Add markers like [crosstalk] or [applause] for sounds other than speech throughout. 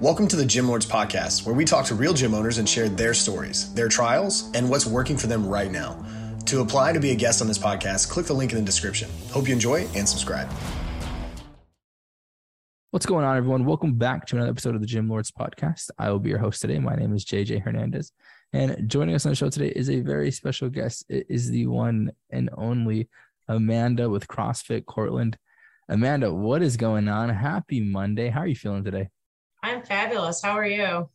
Welcome to the Gym Lords Podcast, where we talk to real gym owners and share their stories, their trials, and what's working for them right now. To apply to be a guest on this podcast, click the link in the description. Hope you enjoy and subscribe. What's going on, everyone? Welcome back to another episode of the Gym Lords Podcast. I will be your host today. My name is JJ Hernandez. And joining us on the show today is a very special guest. It is the one and only Amanda with CrossFit Cortland. Amanda, what is going on? Happy Monday. How are you feeling today? I'm fabulous. How are you?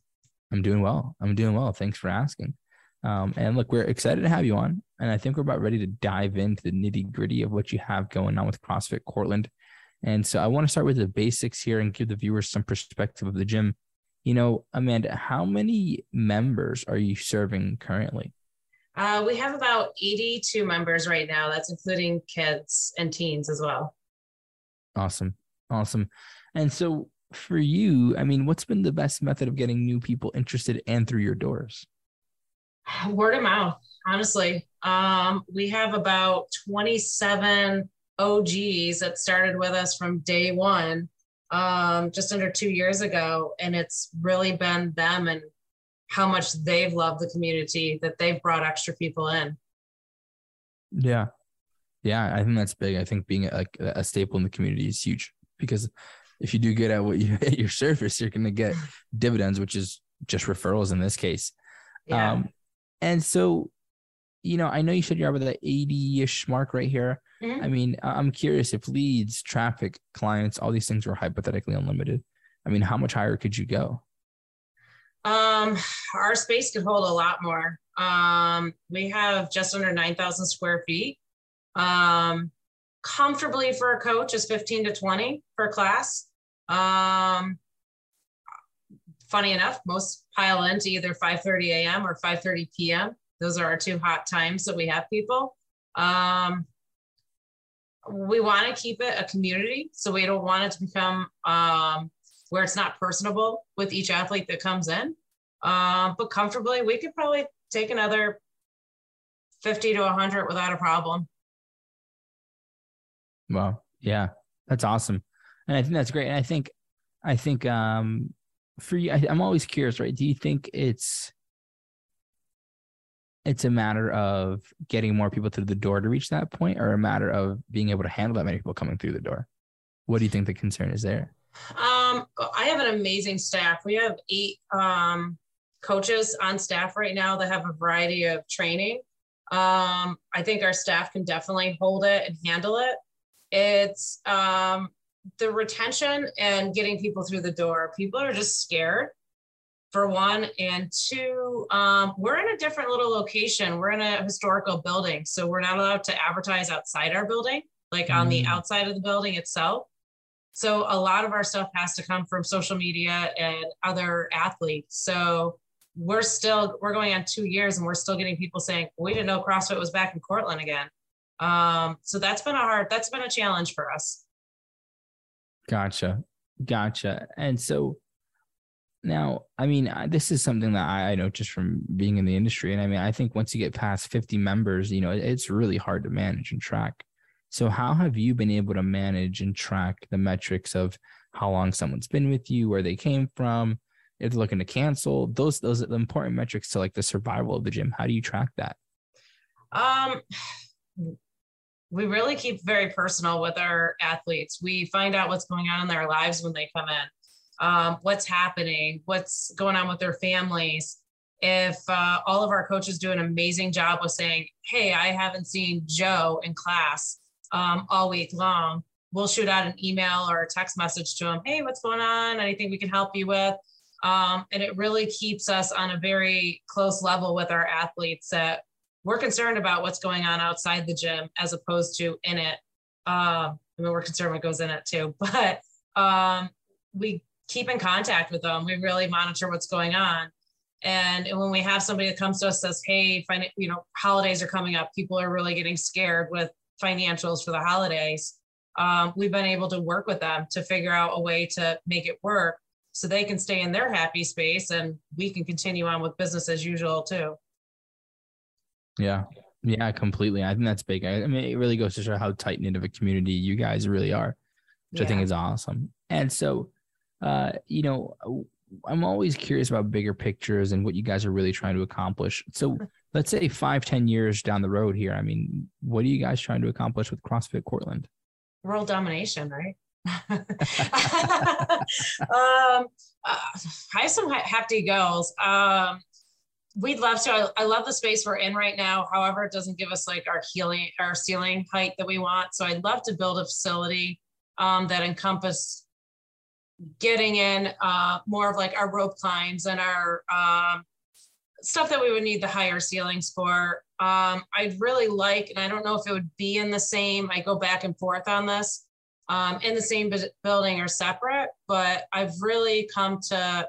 I'm doing well. I'm doing well. Thanks for asking. Um, and look, we're excited to have you on. And I think we're about ready to dive into the nitty gritty of what you have going on with CrossFit Cortland. And so I want to start with the basics here and give the viewers some perspective of the gym. You know, Amanda, how many members are you serving currently? Uh, we have about 82 members right now. That's including kids and teens as well. Awesome. Awesome. And so for you, I mean, what's been the best method of getting new people interested and through your doors? [sighs] Word of mouth, honestly. Um, we have about 27 OGs that started with us from day one, um, just under two years ago. And it's really been them and how much they've loved the community that they've brought extra people in. Yeah. Yeah, I think that's big. I think being a, a staple in the community is huge because if you do good at what you [laughs] at your service, you're going to get dividends, which is just referrals in this case. Yeah. Um, and so, you know, I know you said you're about the 80 ish mark right here. Mm-hmm. I mean, I'm curious if leads, traffic, clients, all these things were hypothetically unlimited. I mean, how much higher could you go? Um, our space could hold a lot more. Um, we have just under 9,000 square feet. Um, comfortably for a coach is 15 to 20 per class. Um, funny enough, most pile into either 5:30 a.m. or 5:30 p.m. Those are our two hot times that we have people. Um, we want to keep it a community, so we don't want it to become um, where it's not personable with each athlete that comes in. Um, but comfortably, we could probably take another 50 to 100 without a problem. Wow. Yeah. That's awesome. And I think that's great. And I think, I think, um, for you, I, I'm always curious, right? Do you think it's, it's a matter of getting more people through the door to reach that point or a matter of being able to handle that many people coming through the door? What do you think the concern is there? Um, I have an amazing staff. We have eight um, coaches on staff right now that have a variety of training. Um, I think our staff can definitely hold it and handle it. It's um, the retention and getting people through the door. People are just scared, for one. And two, um, we're in a different little location. We're in a historical building. So we're not allowed to advertise outside our building, like on the mm. outside of the building itself. So a lot of our stuff has to come from social media and other athletes. So we're still we're going on two years and we're still getting people saying we didn't know CrossFit was back in Cortland again. Um, so that's been a hard, that's been a challenge for us. Gotcha. Gotcha. And so now, I mean, this is something that I know just from being in the industry. And I mean, I think once you get past 50 members, you know, it's really hard to manage and track. So, how have you been able to manage and track the metrics of how long someone's been with you, where they came from, if they're looking to cancel? Those those are the important metrics to like the survival of the gym. How do you track that? Um, we really keep very personal with our athletes. We find out what's going on in their lives when they come in, um, what's happening, what's going on with their families. If uh, all of our coaches do an amazing job with saying, Hey, I haven't seen Joe in class um, all week long, we'll shoot out an email or a text message to them. Hey, what's going on? Anything we can help you with? Um, and it really keeps us on a very close level with our athletes that we're concerned about what's going on outside the gym as opposed to in it. Um, I mean, we're concerned what goes in it too, [laughs] but um, we keep in contact with them. We really monitor what's going on. And when we have somebody that comes to us says, "Hey, you know, holidays are coming up. People are really getting scared with financials for the holidays." Um, we've been able to work with them to figure out a way to make it work so they can stay in their happy space and we can continue on with business as usual too. Yeah. Yeah, completely. I think that's big. I mean, it really goes to show how tight knit of a community you guys really are, which yeah. I think is awesome. And so, uh, you know, I'm always curious about bigger pictures and what you guys are really trying to accomplish. So [laughs] let's say five, ten years down the road here. I mean, what are you guys trying to accomplish with CrossFit Cortland? World domination, right? [laughs] [laughs] um, uh, I have some hefty goals. Um, we'd love to. I, I, love the space we're in right now. However, it doesn't give us like our healing, our ceiling height that we want. So I'd love to build a facility um, that encompass getting in uh, more of like our rope climbs and our um, stuff that we would need the higher ceilings for. Um, I'd really like, and I don't know if it would be in the same. I go back and forth on this um, in the same building or separate, but I've really come to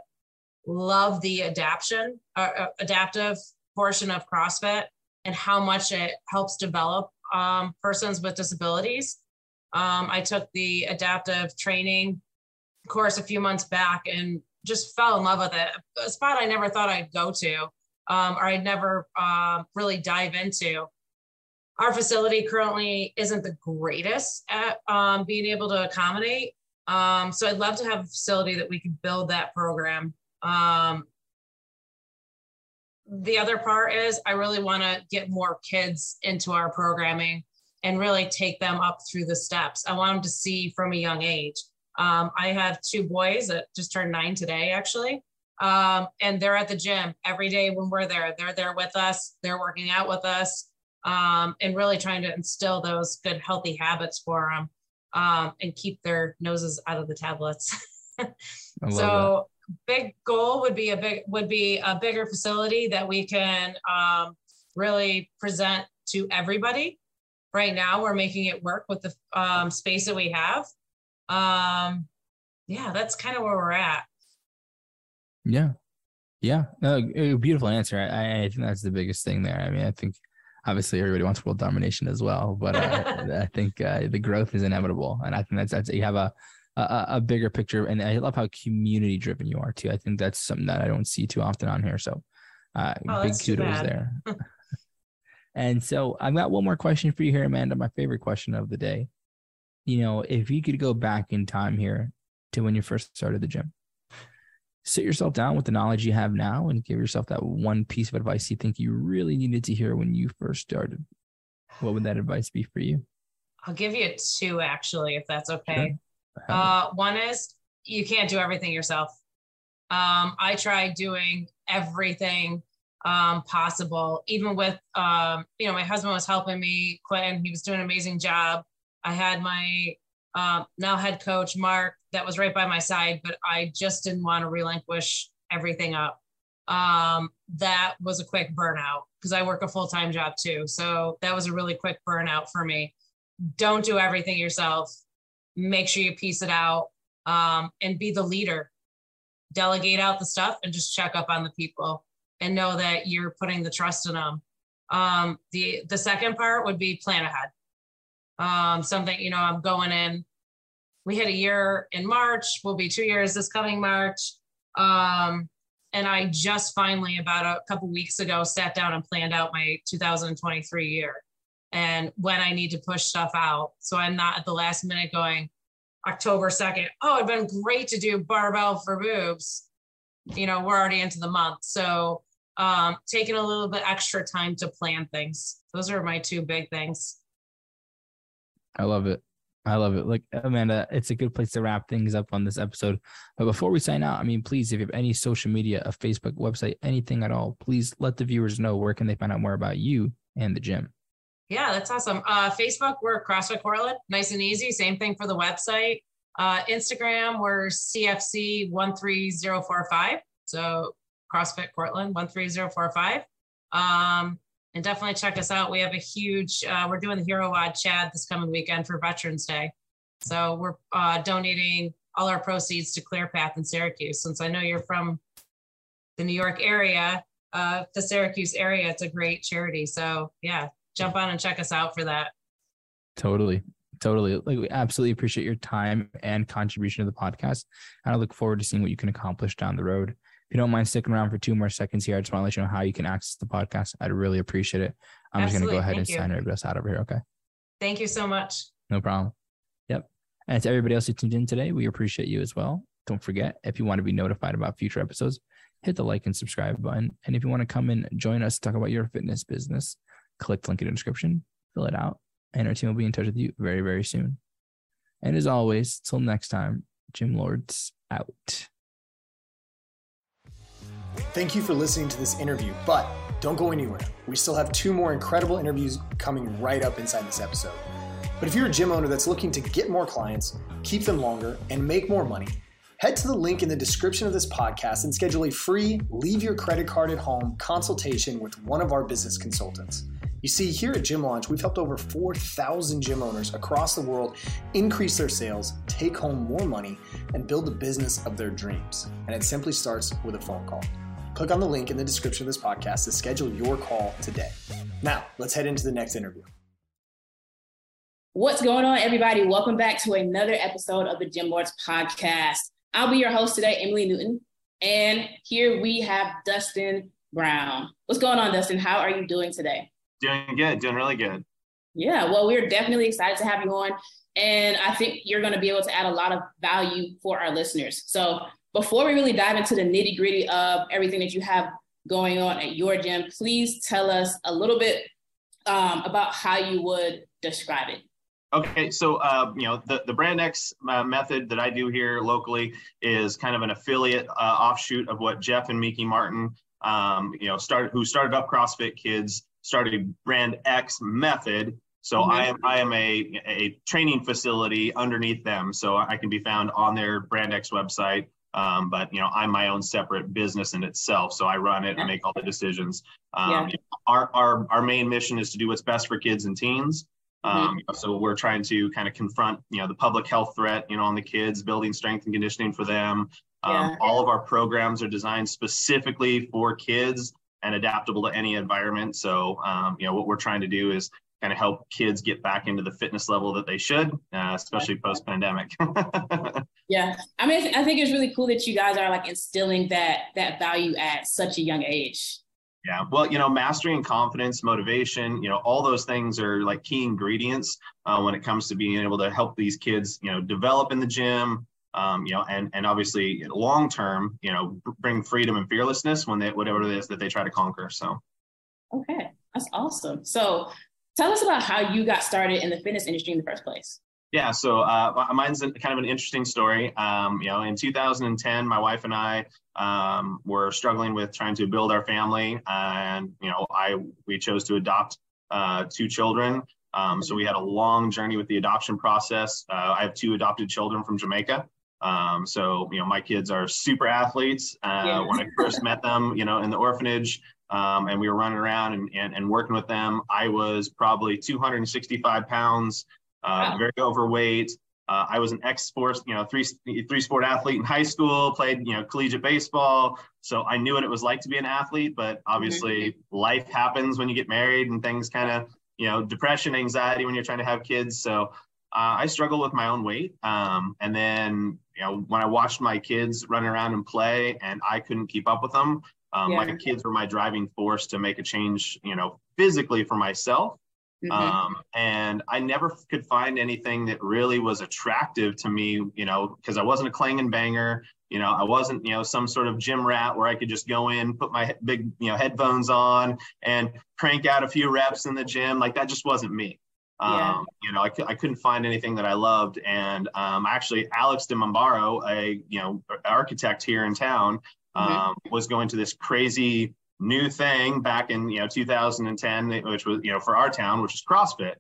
love the adaptation, uh, uh, adaptive portion of CrossFit and how much it helps develop um, persons with disabilities. Um, I took the adaptive training course a few months back and just fell in love with it. A spot I never thought I'd go to um, or I'd never uh, really dive into our facility currently isn't the greatest at um, being able to accommodate. Um, so I'd love to have a facility that we could build that program. Um, the other part is I really want to get more kids into our programming and really take them up through the steps. I want them to see from a young age. Um, I have two boys that just turned nine today, actually. Um, and they're at the gym every day when we're there. They're there with us. They're working out with us um, and really trying to instill those good, healthy habits for them um, and keep their noses out of the tablets. [laughs] so that. Big goal would be a big would be a bigger facility that we can um, really present to everybody. Right now, we're making it work with the um, space that we have. Um, yeah, that's kind of where we're at. Yeah, yeah, no, beautiful answer. I, I think that's the biggest thing there. I mean, I think obviously everybody wants world domination as well, but uh, [laughs] I think uh, the growth is inevitable, and I think that's that's you have a, a, a bigger picture, and I love how community driven you are too. I think that's something that I don't see too often on here. So, uh, oh, big kudos there. [laughs] [laughs] and so I've got one more question for you here, Amanda. My favorite question of the day. You know, if you could go back in time here to when you first started the gym, sit yourself down with the knowledge you have now and give yourself that one piece of advice you think you really needed to hear when you first started, what would that advice be for you? I'll give you two actually, if that's okay. Uh, one is you can't do everything yourself. Um, I tried doing everything um, possible, even with, um, you know, my husband was helping me, Quentin, he was doing an amazing job. I had my uh, now head coach Mark that was right by my side, but I just didn't want to relinquish everything up. Um, that was a quick burnout because I work a full time job too. So that was a really quick burnout for me. Don't do everything yourself. Make sure you piece it out um, and be the leader. Delegate out the stuff and just check up on the people and know that you're putting the trust in them. Um, the the second part would be plan ahead um, something, you know, I'm going in. We hit a year in March, We'll be two years this coming March. Um, and I just finally, about a couple weeks ago, sat down and planned out my 2023 year and when I need to push stuff out. So I'm not at the last minute going, October 2nd, oh, it'd been great to do barbell for boobs. You know, we're already into the month. So um, taking a little bit extra time to plan things. Those are my two big things. I love it. I love it. Like Amanda, it's a good place to wrap things up on this episode. But before we sign out, I mean, please, if you have any social media, a Facebook website, anything at all, please let the viewers know where can they find out more about you and the gym. Yeah, that's awesome. Uh, Facebook, we're CrossFit Cortland, nice and easy. Same thing for the website. Uh, Instagram, we're CFC one three zero four five. So CrossFit four five. Um, and definitely check us out. We have a huge, uh, we're doing the Hero WOD Chad this coming weekend for Veterans Day. So we're uh, donating all our proceeds to ClearPath in Syracuse. Since I know you're from the New York area, uh, the Syracuse area, it's a great charity. So yeah, jump on and check us out for that. Totally. Totally. Like we absolutely appreciate your time and contribution to the podcast. And I look forward to seeing what you can accomplish down the road If you don't mind sticking around for two more seconds here, I just want to let you know how you can access the podcast. I'd really appreciate it. I'm Absolutely. just going to go ahead Thank and you. sign everybody else out over here. Okay. Thank you so much. No problem. Yep. And to everybody else who tuned in today, we appreciate you as well. Don't forget, if you want to be notified about future episodes, hit the like and subscribe button. And if you want to come and join us, talk about your fitness business, click the link in the description, fill it out, and our team will be in touch with you very, very soon. And as always, till next time, Gym Lords out. Thank you for listening to this interview, but don't go anywhere. We still have two more incredible interviews coming right up inside this episode. But if you're a gym owner that's looking to get more clients, keep them longer, and make more money, head to the link in the description of this podcast and schedule a free leave your credit card at home consultation with one of our business consultants. You see, here at Gym Launch, we've helped over 4,000 gym owners across the world increase their sales, take home more money, and build the business of their dreams. And it simply starts with a phone call. Click on the link in the description of this podcast to schedule your call today. Now, let's head into the next interview. What's going on, everybody? Welcome back to another episode of the Gym Lords podcast. I'll be your host today, Emily Newton. And here we have Dustin Brown. What's going on, Dustin? How are you doing today? Doing good, doing really good. Yeah, well, we're definitely excited to have you on. And I think you're going to be able to add a lot of value for our listeners. So, before we really dive into the nitty gritty of everything that you have going on at your gym, please tell us a little bit um, about how you would describe it. Okay, so uh, you know the the Brand X uh, method that I do here locally is kind of an affiliate uh, offshoot of what Jeff and Mikki Martin, um, you know, started who started up CrossFit Kids, started Brand X method. So mm-hmm. I am I am a a training facility underneath them, so I can be found on their Brand X website. Um, but you know, I'm my own separate business in itself, so I run it and make all the decisions. Um, yeah. you know, our our our main mission is to do what's best for kids and teens. Mm-hmm. Um. So we're trying to kind of confront, you know, the public health threat, you know, on the kids, building strength and conditioning for them. Um, yeah. All of our programs are designed specifically for kids and adaptable to any environment. So, um, you know, what we're trying to do is kind of help kids get back into the fitness level that they should, uh, especially post pandemic. [laughs] yeah, I mean, I think it's really cool that you guys are like instilling that that value at such a young age. Yeah, well, you know, mastery and confidence, motivation, you know, all those things are like key ingredients uh, when it comes to being able to help these kids, you know, develop in the gym, um, you know, and and obviously long term, you know, bring freedom and fearlessness when they whatever it is that they try to conquer. So, okay, that's awesome. So, tell us about how you got started in the fitness industry in the first place. Yeah, so uh, mine's kind of an interesting story. Um, you know, in 2010, my wife and I um, were struggling with trying to build our family, and you know, I we chose to adopt uh, two children. Um, so we had a long journey with the adoption process. Uh, I have two adopted children from Jamaica. Um, so you know, my kids are super athletes. Uh, yeah. when I first met them, you know, in the orphanage, um, and we were running around and, and, and working with them, I was probably 265 pounds uh, wow. very overweight. Uh, I was an ex-sport, you know, three three sport athlete in high school. Played, you know, collegiate baseball. So I knew what it was like to be an athlete. But obviously, mm-hmm. life happens when you get married, and things kind of, you know, depression, anxiety when you're trying to have kids. So uh, I struggle with my own weight. Um, and then, you know, when I watched my kids run around and play, and I couldn't keep up with them, um, yeah. my kids were my driving force to make a change, you know, physically for myself Mm-hmm. Um, and I never could find anything that really was attractive to me, you know, because I wasn't a clanging banger. You know, I wasn't, you know, some sort of gym rat where I could just go in, put my big, you know, headphones on and crank out a few reps in the gym. Like that just wasn't me. Yeah. Um, you know, I, I couldn't find anything that I loved. And um, actually, Alex de Mombaro, a, you know, architect here in town, mm-hmm. um, was going to this crazy new thing back in you know 2010, which was you know for our town, which is CrossFit.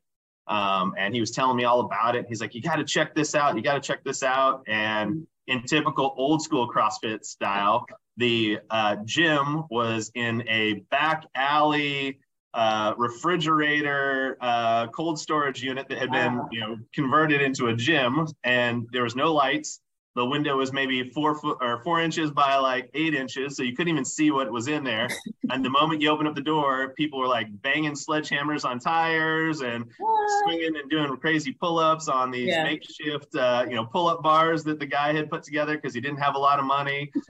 Um, and he was telling me all about it. He's like, "You got to check this out. You got to check this out." And in typical old school CrossFit style, the uh, gym was in a back alley uh, refrigerator uh, cold storage unit that had been you know converted into a gym, and there was no lights the window was maybe four foot or four inches by like eight inches, so you couldn't even see what was in there. [laughs] and the moment you open up the door, people were like banging sledgehammers on tires and what? swinging and doing crazy pull-ups on these yeah. makeshift, uh, you know, pull-up bars that the guy had put together because he didn't have a lot of money. [laughs]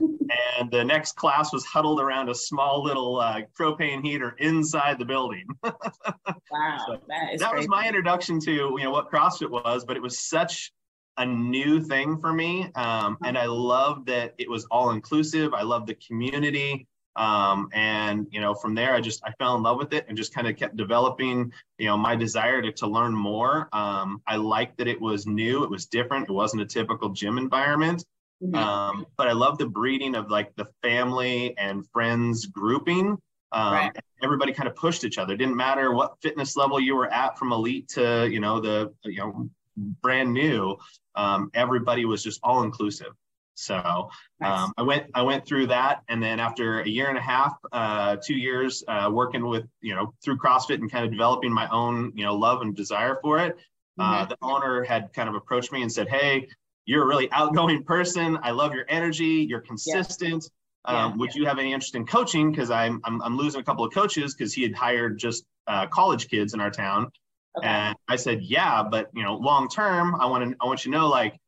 and the next class was huddled around a small little uh, propane heater inside the building. [laughs] wow, so that, that was my introduction to you know what CrossFit was, but it was such a new thing for me. Um, and I love that it was all inclusive. I love the community. Um, and you know, from there, I just I fell in love with it and just kind of kept developing, you know, my desire to, to learn more. Um, I liked that it was new, it was different, it wasn't a typical gym environment. Mm-hmm. Um, but I love the breeding of like the family and friends grouping. Um, right. Everybody kind of pushed each other. It didn't matter what fitness level you were at, from elite to you know the you know brand new. Um, everybody was just all inclusive. So um, I went I went through that, and then after a year and a half, uh, two years uh, working with you know through CrossFit and kind of developing my own you know love and desire for it, uh, mm-hmm. the owner had kind of approached me and said, "Hey, you're a really outgoing person. I love your energy. You're consistent. Yeah. Um, yeah. Would you have any interest in coaching? Because I'm, I'm I'm losing a couple of coaches because he had hired just uh, college kids in our town." Okay. And I said, yeah, but you know, long term, I want to I want you to know like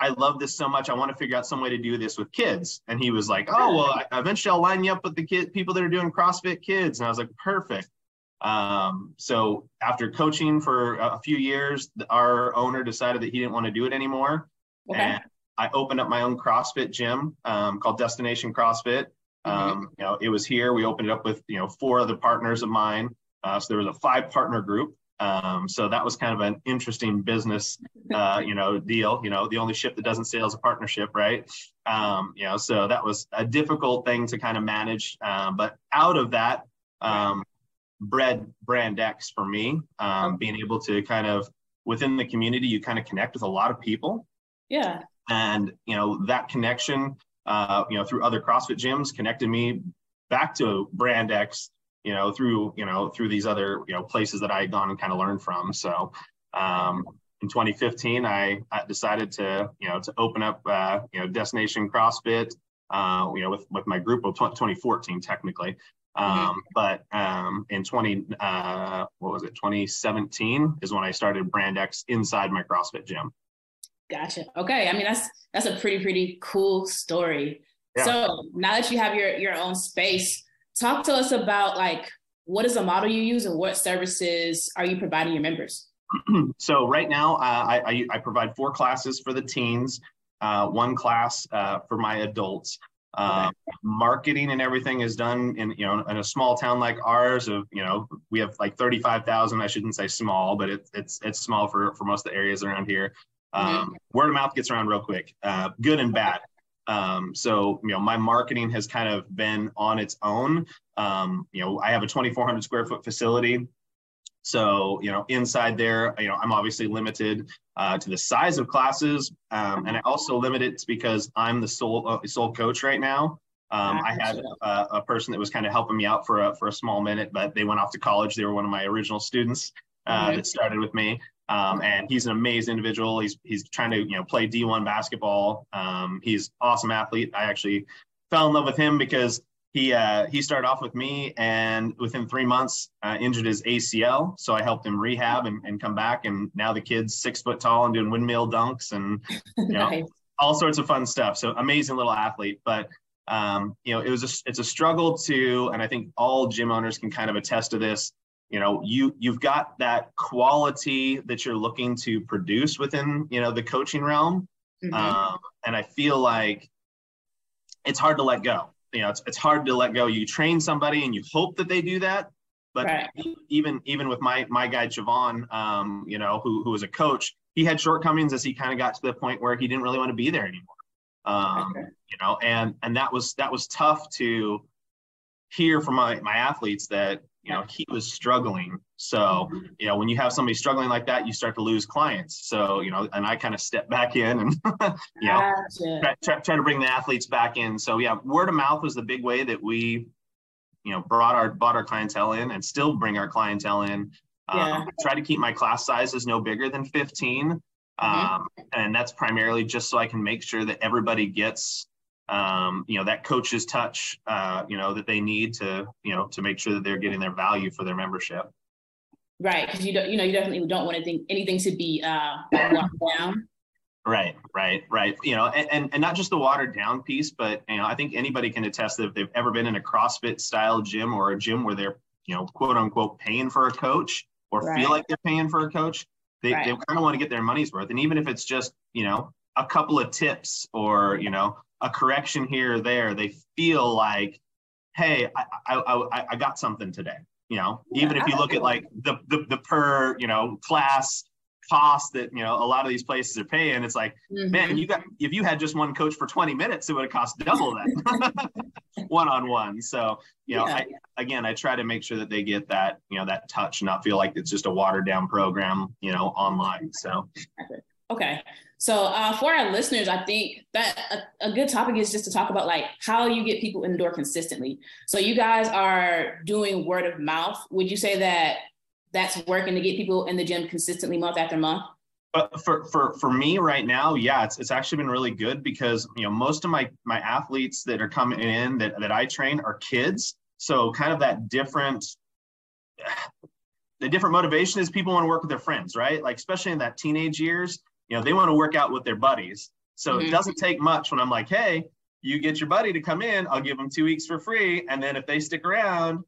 I love this so much. I want to figure out some way to do this with kids. And he was like, oh, well, I, eventually I'll line you up with the kid, people that are doing CrossFit kids. And I was like, perfect. Um, so after coaching for a few years, our owner decided that he didn't want to do it anymore. Okay. And I opened up my own CrossFit gym um, called Destination CrossFit. Mm-hmm. Um, you know, it was here. We opened it up with, you know, four other partners of mine. Uh, so there was a five partner group. Um, so that was kind of an interesting business, uh, you know, deal. You know, the only ship that doesn't sail is a partnership, right? Um, you know, so that was a difficult thing to kind of manage. Um, but out of that, um, bred brand X for me, um, being able to kind of within the community, you kind of connect with a lot of people. Yeah. And you know that connection, uh, you know, through other CrossFit gyms, connected me back to brand X you know, through, you know, through these other, you know, places that I had gone and kind of learned from. So um, in 2015, I, I, decided to, you know, to open up, uh, you know, Destination CrossFit, uh, you know, with, with my group of 2014 technically. Um, mm-hmm. But um, in 20, uh, what was it, 2017 is when I started Brand X inside my CrossFit gym. Gotcha. Okay. I mean, that's that's a pretty pretty cool story. Yeah. So now that you have your your own space, talk to us about like what is the model you use and what services are you providing your members? [clears throat] so right now, uh, I, I, I, provide four classes for the teens, uh, one class uh, for my adults. Uh, okay. Marketing and everything is done in you know in a small town like ours. Of you know we have like thirty five thousand. I shouldn't say small, but it, it's it's small for for most of the areas around here. Mm-hmm. Um, mm-hmm. Word of mouth gets around real quick, uh, good and bad. Um, so, you know, my marketing has kind of been on its own. Um, you know, I have a 2,400 square foot facility. So, you know, inside there, you know, I'm obviously limited uh, to the size of classes. Um, and I also limit it because I'm the sole, uh, sole coach right now. Um, I had a, a, person that was kind of helping me out for a, for a small minute, but they went off to college. They were one of my original students uh, that started with me. Um, and he's an amazing individual. He's he's trying to you know play D1 basketball. Um, he's awesome athlete. I actually fell in love with him because he uh, he started off with me, and within three months uh, injured his ACL. So I helped him rehab and, and come back. And now the kid's six foot tall and doing windmill dunks and [laughs] you know nice. all sorts of fun stuff. So amazing little athlete. But um, you know it was a, it's a struggle to, and I think all gym owners can kind of attest to this you know you you've got that quality that you're looking to produce within you know the coaching realm mm-hmm. um, and i feel like it's hard to let go you know it's, it's hard to let go you train somebody and you hope that they do that but right. even even with my my guy javon um, you know who who was a coach he had shortcomings as he kind of got to the point where he didn't really want to be there anymore um, okay. you know and and that was that was tough to hear from my my athletes that you know he was struggling so you know when you have somebody struggling like that you start to lose clients so you know and i kind of step back in and [laughs] you know gotcha. try, try, try, to bring the athletes back in so yeah word of mouth was the big way that we you know brought our brought our clientele in and still bring our clientele in yeah. um, try to keep my class sizes no bigger than 15 mm-hmm. um, and that's primarily just so i can make sure that everybody gets um, you know that coach's touch uh, you know that they need to you know to make sure that they're getting their value for their membership right because you don't you know you definitely don't want anything anything to be uh locked down right right right you know and, and and not just the watered down piece but you know i think anybody can attest that if they've ever been in a crossfit style gym or a gym where they're you know quote unquote paying for a coach or right. feel like they're paying for a coach they, right. they kind of want to get their money's worth. And even if it's just, you know, a couple of tips or, you know, a correction here or there, they feel like, hey, I, I, I, I got something today. You know, even if you look at like the, the, the per, you know, class cost that you know a lot of these places are paying it's like mm-hmm. man you got if you had just one coach for 20 minutes it would have cost double that one on one so you know yeah. I, again i try to make sure that they get that you know that touch not feel like it's just a watered down program you know online so okay so uh, for our listeners i think that a, a good topic is just to talk about like how you get people in the door consistently so you guys are doing word of mouth would you say that that's working to get people in the gym consistently month after month? For, for, for me right now, yeah, it's, it's actually been really good because, you know, most of my, my athletes that are coming in that, that I train are kids. So kind of that different, the different motivation is people want to work with their friends, right? Like, especially in that teenage years, you know, they want to work out with their buddies. So mm-hmm. it doesn't take much when I'm like, Hey, you get your buddy to come in, I'll give them two weeks for free. And then if they stick around,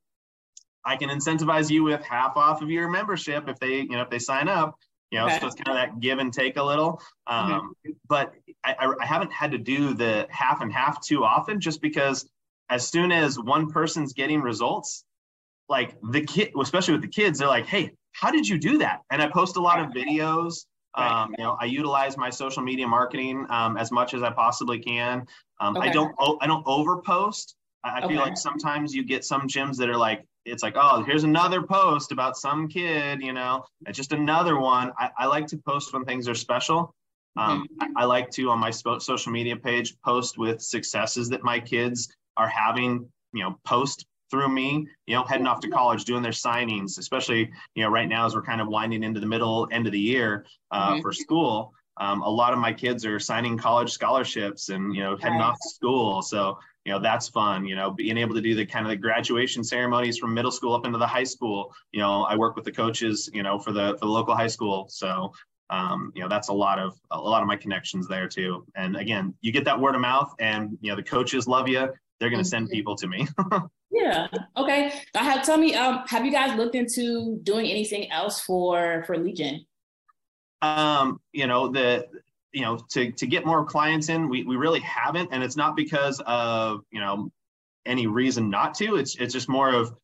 I can incentivize you with half off of your membership if they, you know, if they sign up. You know, okay. so it's kind of that give and take a little. Um, mm-hmm. But I, I haven't had to do the half and half too often, just because as soon as one person's getting results, like the kid, especially with the kids, they're like, "Hey, how did you do that?" And I post a lot of videos. Um, you know, I utilize my social media marketing um, as much as I possibly can. Um, okay. I don't, I don't overpost. I, I okay. feel like sometimes you get some gyms that are like, it's like, oh, here's another post about some kid, you know, it's just another one. I, I like to post when things are special. Um, mm-hmm. I, I, like to on my social media page post with successes that my kids are having, you know, post through me, you know, heading off to college, doing their signings, especially, you know, right now as we're kind of winding into the middle end of the year uh, mm-hmm. for school. Um, a lot of my kids are signing college scholarships and, you know, heading off to school. So you know that's fun you know being able to do the kind of the graduation ceremonies from middle school up into the high school you know i work with the coaches you know for the for the local high school so um, you know that's a lot of a lot of my connections there too and again you get that word of mouth and you know the coaches love you they're going to send people to me. [laughs] Yeah okay. I have tell me um have you guys looked into doing anything else for for lead gen? Um you know the you know to to get more clients in we, we really haven't and it's not because of you know any reason not to. It's it's just more of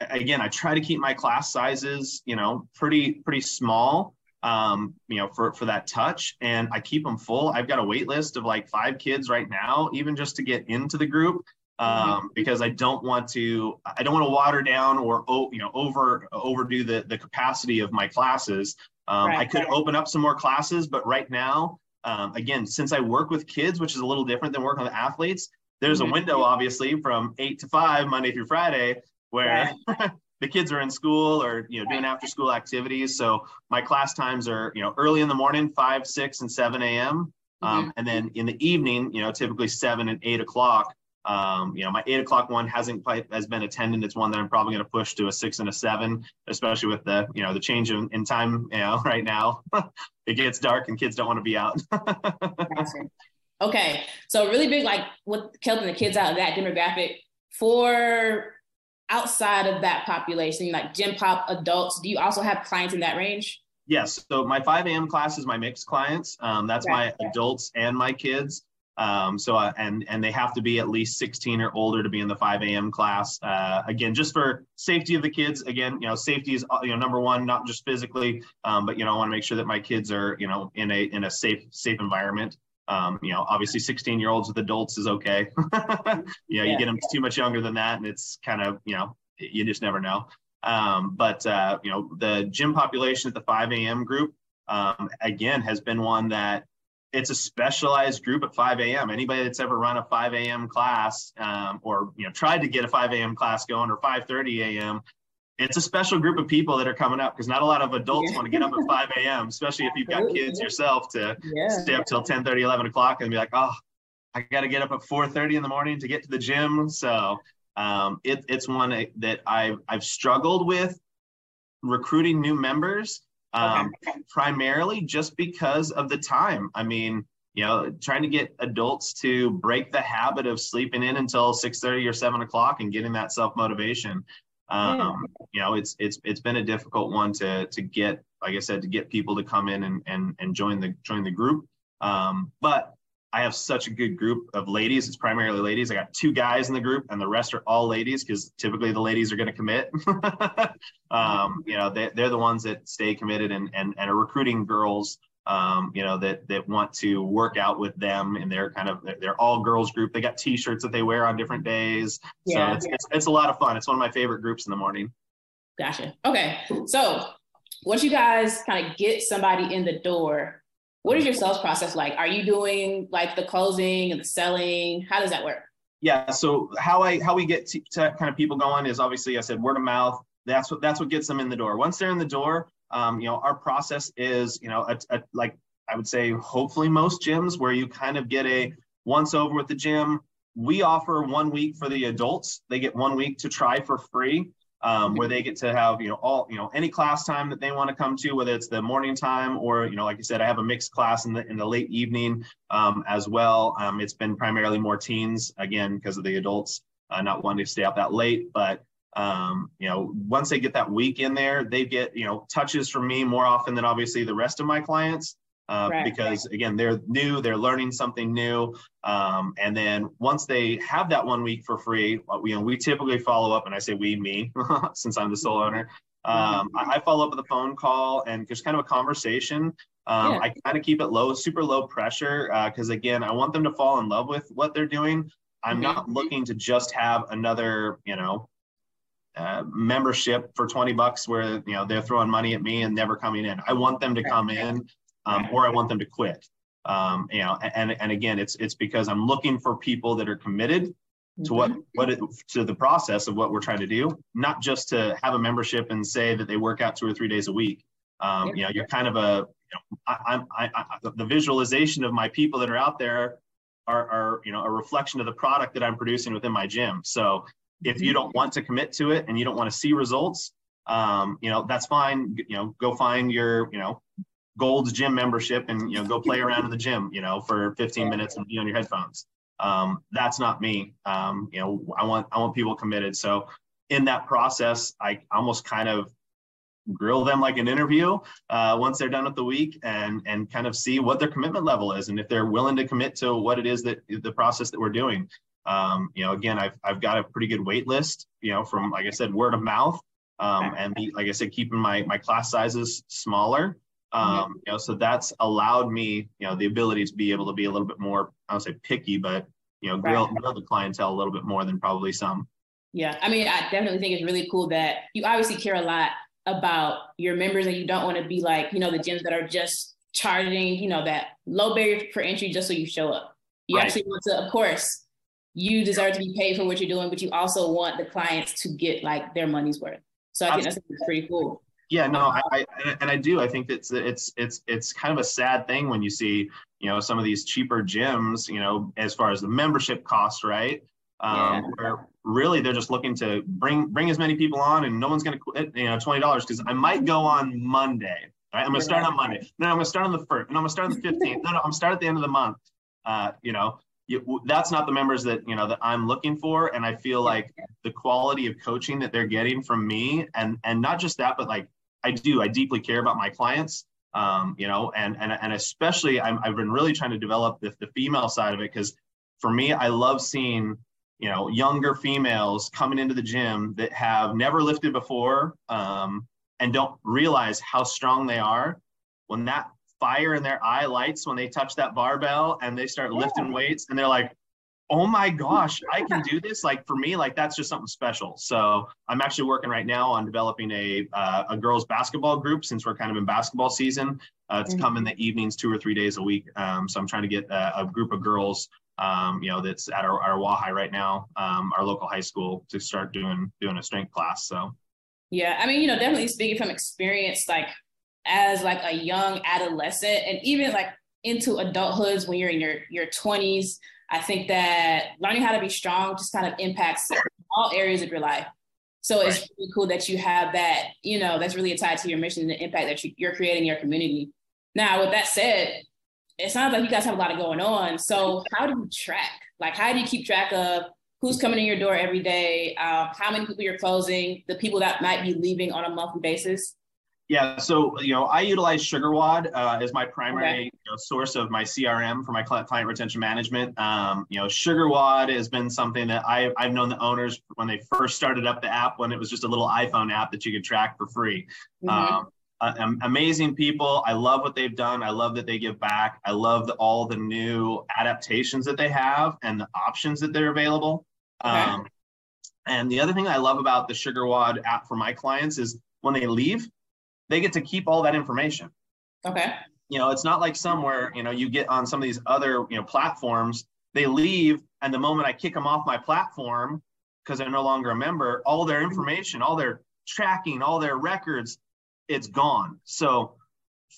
again i try to keep my class sizes you know pretty pretty small um you know for for that touch and i keep them full. I've got a wait list of like five kids right now even just to get into the group. Um, because I don't want to I don't want to water down or you know over overdo the the capacity of my classes. Um, right, I could open up some more classes, but right now um, again, since I work with kids, which is a little different than working with athletes, there's mm-hmm. a window obviously from eight to five, Monday through Friday, where right. [laughs] the kids are in school or you know doing after school activities. So my class times are you know early in the morning, five, six, and seven a.m. Um, mm-hmm. and then in the evening, you know, typically seven and eight o'clock. Um, you know, my eight o'clock one hasn't quite has been attended. It's one that I'm probably going to push to a six and a seven, especially with the you know the change in, in time. You know, [laughs] right now [laughs] it gets dark and kids don't want to be out. [laughs] okay, so really big like with helping the kids out of that demographic for outside of that population, like gym pop adults. Do you also have clients in that range? Yes. So my 5 a.m. class is my mixed clients. Um, that's my adults and my kids. Um, so uh, and and they have to be at least 16 or older to be in the 5 a.m. class. Uh, again, just for safety of the kids. Again, you know, safety is uh, you know number one, not just physically, um, but you know, I want to make sure that my kids are you know in a in a safe safe environment. Um, you know, obviously 16 year olds with adults is okay. [laughs] you know, yeah. you get them too much younger than that, and it's kind of you know you just never know. Um, but uh, you know, the gym population at the 5 a.m. group um, again has been one that it's a specialized group at 5 a.m. Anybody that's ever run a 5 a.m. class um, or you know tried to get a 5 a.m. class going or 5:30 a.m. It's a special group of people that are coming up because not a lot of adults yeah. want to get up at 5 a.m. Especially if you've got kids yourself to yeah. stay up till 10, 30, 11 o'clock and be like, oh, I got to get up at 4:30 in the morning to get to the gym. So um, it, it's one that I've I've struggled with recruiting new members um, okay. primarily just because of the time. I mean, you know, trying to get adults to break the habit of sleeping in until six thirty or seven o'clock and getting that self motivation. Um, You know, it's it's it's been a difficult one to to get like I said, to get people to come in and and and join the join the group. Um, but I have such a good group of ladies. It's primarily ladies. I got two guys in the group, and the rest are all ladies because typically the ladies are going to commit. [laughs] um, you know, they, they're the ones that stay committed and, and, and are recruiting girls. Um, you know that that want to work out with them, and they're kind of they're all girls group. They got T-shirts that they wear on different days. Yeah. So it's, it's it's a lot of fun. It's one of my favorite groups in the morning. Gotcha. Okay, so once you guys kind of get somebody in the door, what is your sales process like? Are you doing like the closing and the selling? How does that work? Yeah. So how I how we get to, to kind of people going is obviously I said word of mouth. That's what that's what gets them in the door. Once they're in the door, um, you know, our process is you know a, a, like I would say hopefully most gyms where you kind of get a once over with the gym. We offer one week for the adults. They get one week to try for free um, where they get to have you know all you know any class time that they want to come to, whether it's the morning time or you know like I said, I have a mixed class in the in the late evening um, as well. Um, it's been primarily more teens again because of the adults uh, not wanting to stay up that late, but um, you know once they get that week in there, they get you know touches from me more often than obviously the rest of my clients uh, right. because again they're new they're learning something new um, and then once they have that one week for free uh, you know we typically follow up and i say we me [laughs] since i'm the sole owner um, I, I, follow up with a phone call and just kind of a conversation um, yeah. i kind of keep it low super low pressure because uh, again i want them to fall in love with what they're doing i'm mm-hmm. not looking to just have another you know uh, membership for 20 bucks where you know they're throwing money at me and never coming in i want them to come in um, or I want them to quit. Um, you know, and and again, it's it's because I'm looking for people that are committed to what mm-hmm. what it, to the process of what we're trying to do, not just to have a membership and say that they work out two or three days a week. Um, you know, you're kind of a you know, I, I, I, the visualization of my people that are out there are, are you know a reflection of the product that I'm producing within my gym. So if you mm-hmm. don't want to commit to it and you don't want to see results, um, you know that's fine. You know, go find your you know Gold's gym membership and you know go play around in the gym, you know, for 15 minutes and be on your headphones. Um, that's not me. Um, you know, I want I want people committed. So in that process, I almost kind of grill them like an interview uh, once they're done with the week and and kind of see what their commitment level is and if they're willing to commit to what it is that the process that we're doing. Um, you know, again, I've I've got a pretty good wait list. You know, from like I said, word of mouth. Um, and like I said, keeping my my class sizes smaller um, you know, so that's allowed me, you know, the ability to be able to be a little bit more, I don't say picky, but you know, grill, right. grill the clientele a little bit more than probably some. Yeah, I mean, I definitely think it's really cool that you obviously care a lot about your members, and you don't want to be like, you know, the gyms that are just charging, you know, that low barrier for entry just so you show up. You right. actually want to, of course, you deserve to be paid for what you're doing, but you also want the clients to get like their money's worth. So I think that's pretty cool. Yeah, no, I, I, and I do. I think it's it's it's it's kind of a sad thing when you see you know some of these cheaper gyms, you know, as far as the membership cost, right? Um, yeah. Where really they're just looking to bring bring as many people on, and no one's going to quit. You know, twenty dollars because I might go on Monday. Right? I'm going to start on Monday. No, I'm going to start on the first. No, I'm going to start on the fifteenth. No, no, I'm start at the end of the month. Uh, you know, you, that's not the members that you know that I'm looking for, and I feel like the quality of coaching that they're getting from me, and and not just that, but like I do. I deeply care about my clients. Um, you know, and and and especially i have been really trying to develop the, the female side of it because for me, I love seeing you know younger females coming into the gym that have never lifted before um, and don't realize how strong they are when that fire in their eye lights when they touch that barbell and they start yeah. lifting weights and they're like oh my gosh, I can [laughs] do this. Like for me, like that's just something special. So I'm actually working right now on developing a uh, a girls basketball group since we're kind of in basketball season. Uh, to mm-hmm. come in the evenings two or three days a week. Um, so I'm trying to get a, a group of girls, um, you know, that's at our, our WAHI right now, um, our local high school, to start doing doing a strength class. So. Yeah, I mean, you know, definitely speaking from experience, like as like a young adolescent, and even like into adulthoods when you're in your your 20s I think that learning how to be strong just kind of impacts all areas of your life. So it's really cool that you have that, you know, that's really tied to your mission and the impact that you, you're creating in your community. Now, with that said, it sounds like you guys have a lot of going on. So how do you track? Like, how do you keep track of who's coming in your door every day, um, how many people you're closing, the people that might be leaving on a monthly basis? Yeah, so you know, I utilize SugarWOD uh, as my primary okay. you know, source of my CRM for my client, client retention management. Um, you know, SugarWOD has been something that I, I've known the owners when they first started up the app when it was just a little iPhone app that you could track for free. Mm-hmm. Um, uh, amazing people. I love what they've done. I love that they give back. I love the, all the new adaptations that they have and the options that they're available. Okay. Um, and the other thing I love about the SugarWOD app for my clients is when they leave they get to keep all that information. Okay. You know, it's not like somewhere, you know, you get on some of these other, you know, platforms, they leave, and the moment I kick them off my platform, because they're no longer a member, all their information, all their tracking, all their records, it's gone. So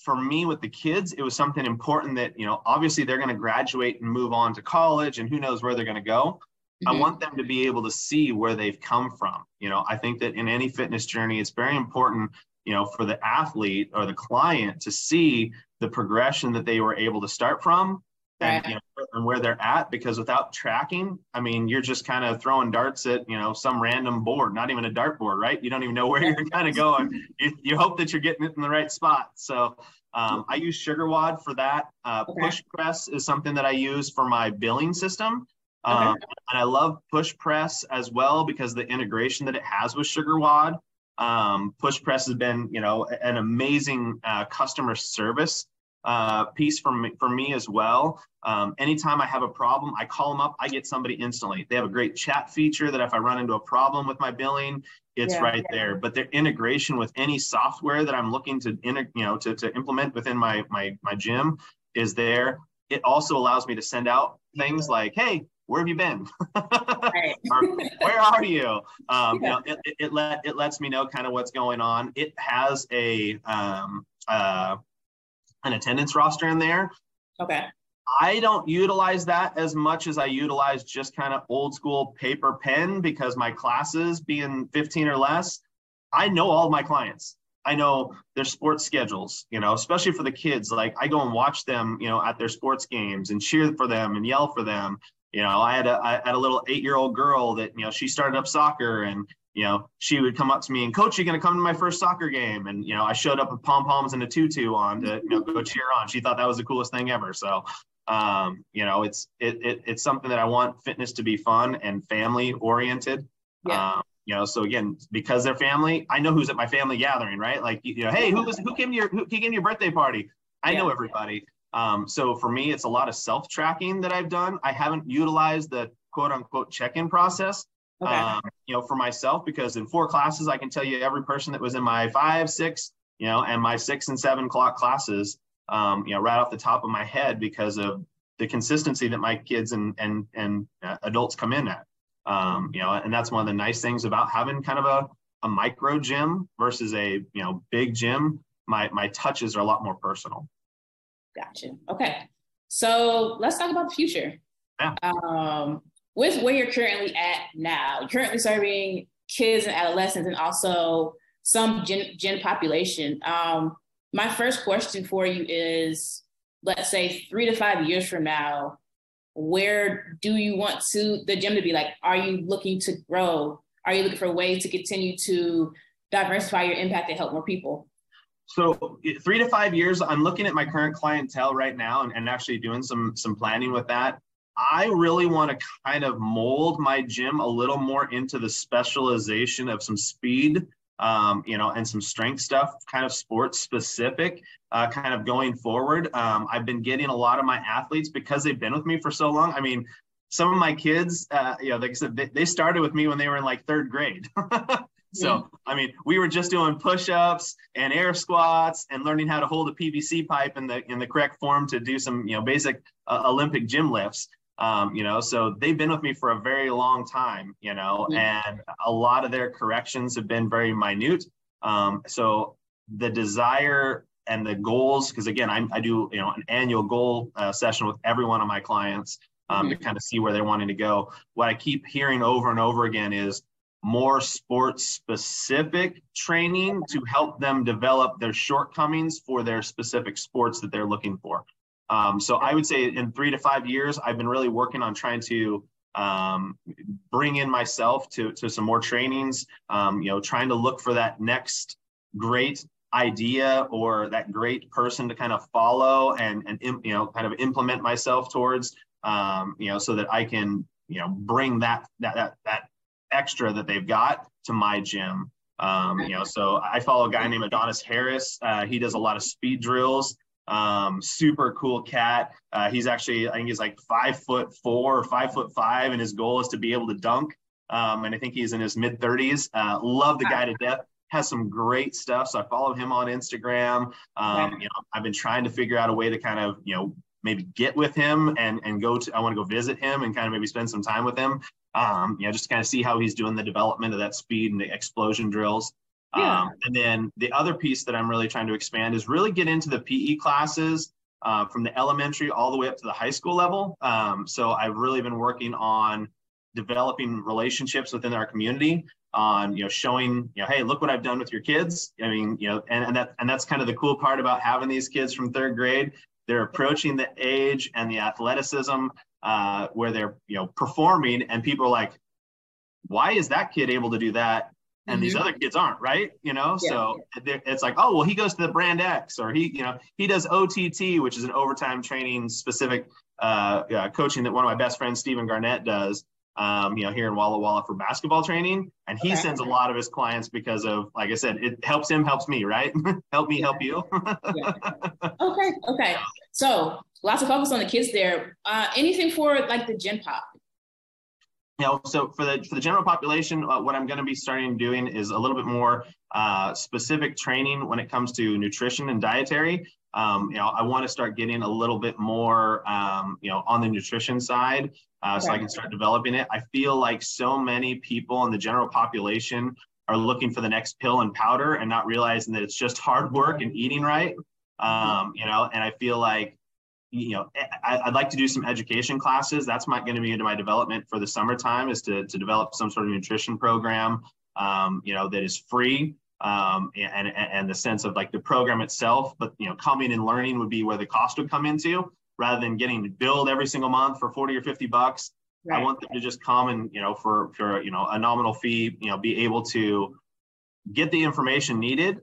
for me with the kids, it was something important that, you know, obviously they're going to graduate and move on to college and who knows where they're going to go. Mm-hmm. I want them to be able to see where they've come from. You know, I think that in any fitness journey, it's very important you know for the athlete or the client to see the progression that they were able to start from and, you know, and where they're at because without tracking i mean you're just kind of throwing darts at you know some random board not even a dart board right? You don't even know where you're kind of going. You, you, hope that you're getting it in the right spot. So um, i use SugarWOD for that. Uh, okay. push press is something that i use for my billing system. Um, okay. and i love push press as well because the integration that it has with SugarWOD um, Push Press has been, you know, an amazing uh, customer service uh, piece for me, for me as well. Um, anytime I have a problem, I call them up, I get somebody instantly. They have a great chat feature that if I run into a problem with my billing, it's yeah, right yeah. there. But their integration with any software that I'm looking to, you know, to, to implement within my, my, my gym is there. It also allows me to send out things like, hey, where have you been? [laughs] where are you? Um, yeah. you know, it, it, it, let, it lets me know kind of what's going on. It has a um, uh, an attendance roster in there. Okay. I don't utilize that as much as I utilize just kind of old school paper pen because my classes being 15 or less, I know all my clients. I know their sports schedules, you know, especially for the kids. Like I go and watch them, you know, at their sports games and cheer for them and yell for them. You know, I had a I had a little eight year old girl that you know she started up soccer and you know she would come up to me and coach you going to come to my first soccer game and you know I showed up with pom poms and a tutu on to you know go cheer on. She thought that was the coolest thing ever. So um, you know it's it, it it's something that I want fitness to be fun and family oriented. Yeah. Um, you know, so again, because they're family, I know who's at my family gathering, right? Like, you know, hey, who was who came to your who came to your birthday party? I yeah. know everybody. Um, so for me, it's a lot of self tracking that I've done. I haven't utilized the quote unquote check in process. Okay. Um, you know, for myself, because in four classes, I can tell you every person that was in my five, six, you know, and my six and seven clock classes, um, you know, right off the top of my head because of the consistency that my kids and and and uh, adults come in at. Um, you know, and that's one of the nice things about having kind of a a micro gym versus a you know big gym. My my touches are a lot more personal. Gotcha. Okay. So let's talk about the future. Yeah. Um, with where you're currently at now, you're currently serving kids and adolescents and also some gen, gen population. Um, my first question for you is let's say three to five years from now, where do you want to the gym to be like? Are you looking to grow? Are you looking for ways to continue to diversify your impact and help more people? So three to five years, I'm looking at my current clientele right now and, and actually doing some some planning with that. I really want to kind of mold my gym a little more into the specialization of some speed, um, you know, and some strength stuff, kind of sports specific, uh, kind of going forward. Um, I've been getting a lot of my athletes because they've been with me for so long. I mean, some of my kids, uh, you know, like I said, they, they started with me when they were in like third grade. [laughs] So, I mean, we were just doing push-ups and air squats and learning how to hold a PVC pipe in the in the correct form to do some, you know, basic uh, Olympic gym lifts. Um, you know, so they've been with me for a very long time, you know, and a lot of their corrections have been very minute. Um, so the desire and the goals, because again, I, I, do, you know, an annual goal uh, session with every one of my clients um, mm-hmm. to kind of see where they're wanting to go. What I keep hearing over and over again is more sports specific training to help them develop their shortcomings for their specific sports that they're looking for. Um, so I would say in three to five years, I've been really working on trying to um, bring in myself to, to some more trainings, um, you know, trying to look for that next great idea or that great person to kind of follow and and you know kind of implement myself towards um, you know so that I can you know bring that that that that extra that they've got to my gym. Um, you know so I follow a guy named Adonis Harris. Uh, he does a lot of speed drills. Um, super cool cat. Uh, he's actually I think he's like five foot four or five foot five and his goal is to be able to dunk. Um, and I think he's in his mid 30s uh, love the guy to death. Has some great stuff. So I follow him on Instagram. Um, you know, I've been trying to figure out a way to kind of, you know, maybe get with him and and go to I want to go visit him and kind of maybe spend some time with him. Um, you know, just kind of see how he's doing the development of that speed and the explosion drills. Yeah. Um, and then the other piece that I'm really trying to expand is really get into the PE classes uh, from the elementary all the way up to the high school level. Um, so I've really been working on developing relationships within our community on you know showing you know hey look what i've done with your kids i mean you know and, and that and that's kind of the cool part about having these kids from third grade they're approaching the age and the athleticism uh, where they're you know performing and people are like why is that kid able to do that and mm-hmm. these other kids aren't right you know yeah. so it's like oh well he goes to the brand x or he you know he does ott which is an overtime training specific uh, uh, coaching that one of my best friends stephen garnett does um, you know, here in Walla Walla for basketball training. And he okay. sends a lot of his clients because of, like I said, it helps him, helps me, right? [laughs] help me, help you. yeah. [laughs] Okay. Okay. So lots of focus on the kids there. Uh, anything for like the gen pop? You know, so for the for the general population, uh, what I'm going to be starting doing is a little bit more uh, specific training when it comes to nutrition and dietary. Um, you know, I want to start getting a little bit more, um, you know, on the nutrition side uh, so I can start developing it. I feel like so many people in the general population are looking for the next pill and powder and not realizing that it's just hard work and eating right. Um, you know, and I feel like, you know, I, would like to do some education classes. That's my going to be into my development for the summertime is to, to develop some sort of nutrition program, um, you know, that is free. Um, and, and the sense of like the program itself, but you know, coming and learning would be where the cost would come into rather than getting billed every single month for 40 or 50 bucks. Right. I want them to just come and, you know, for, for, you know, a nominal fee, you know, be able to get the information needed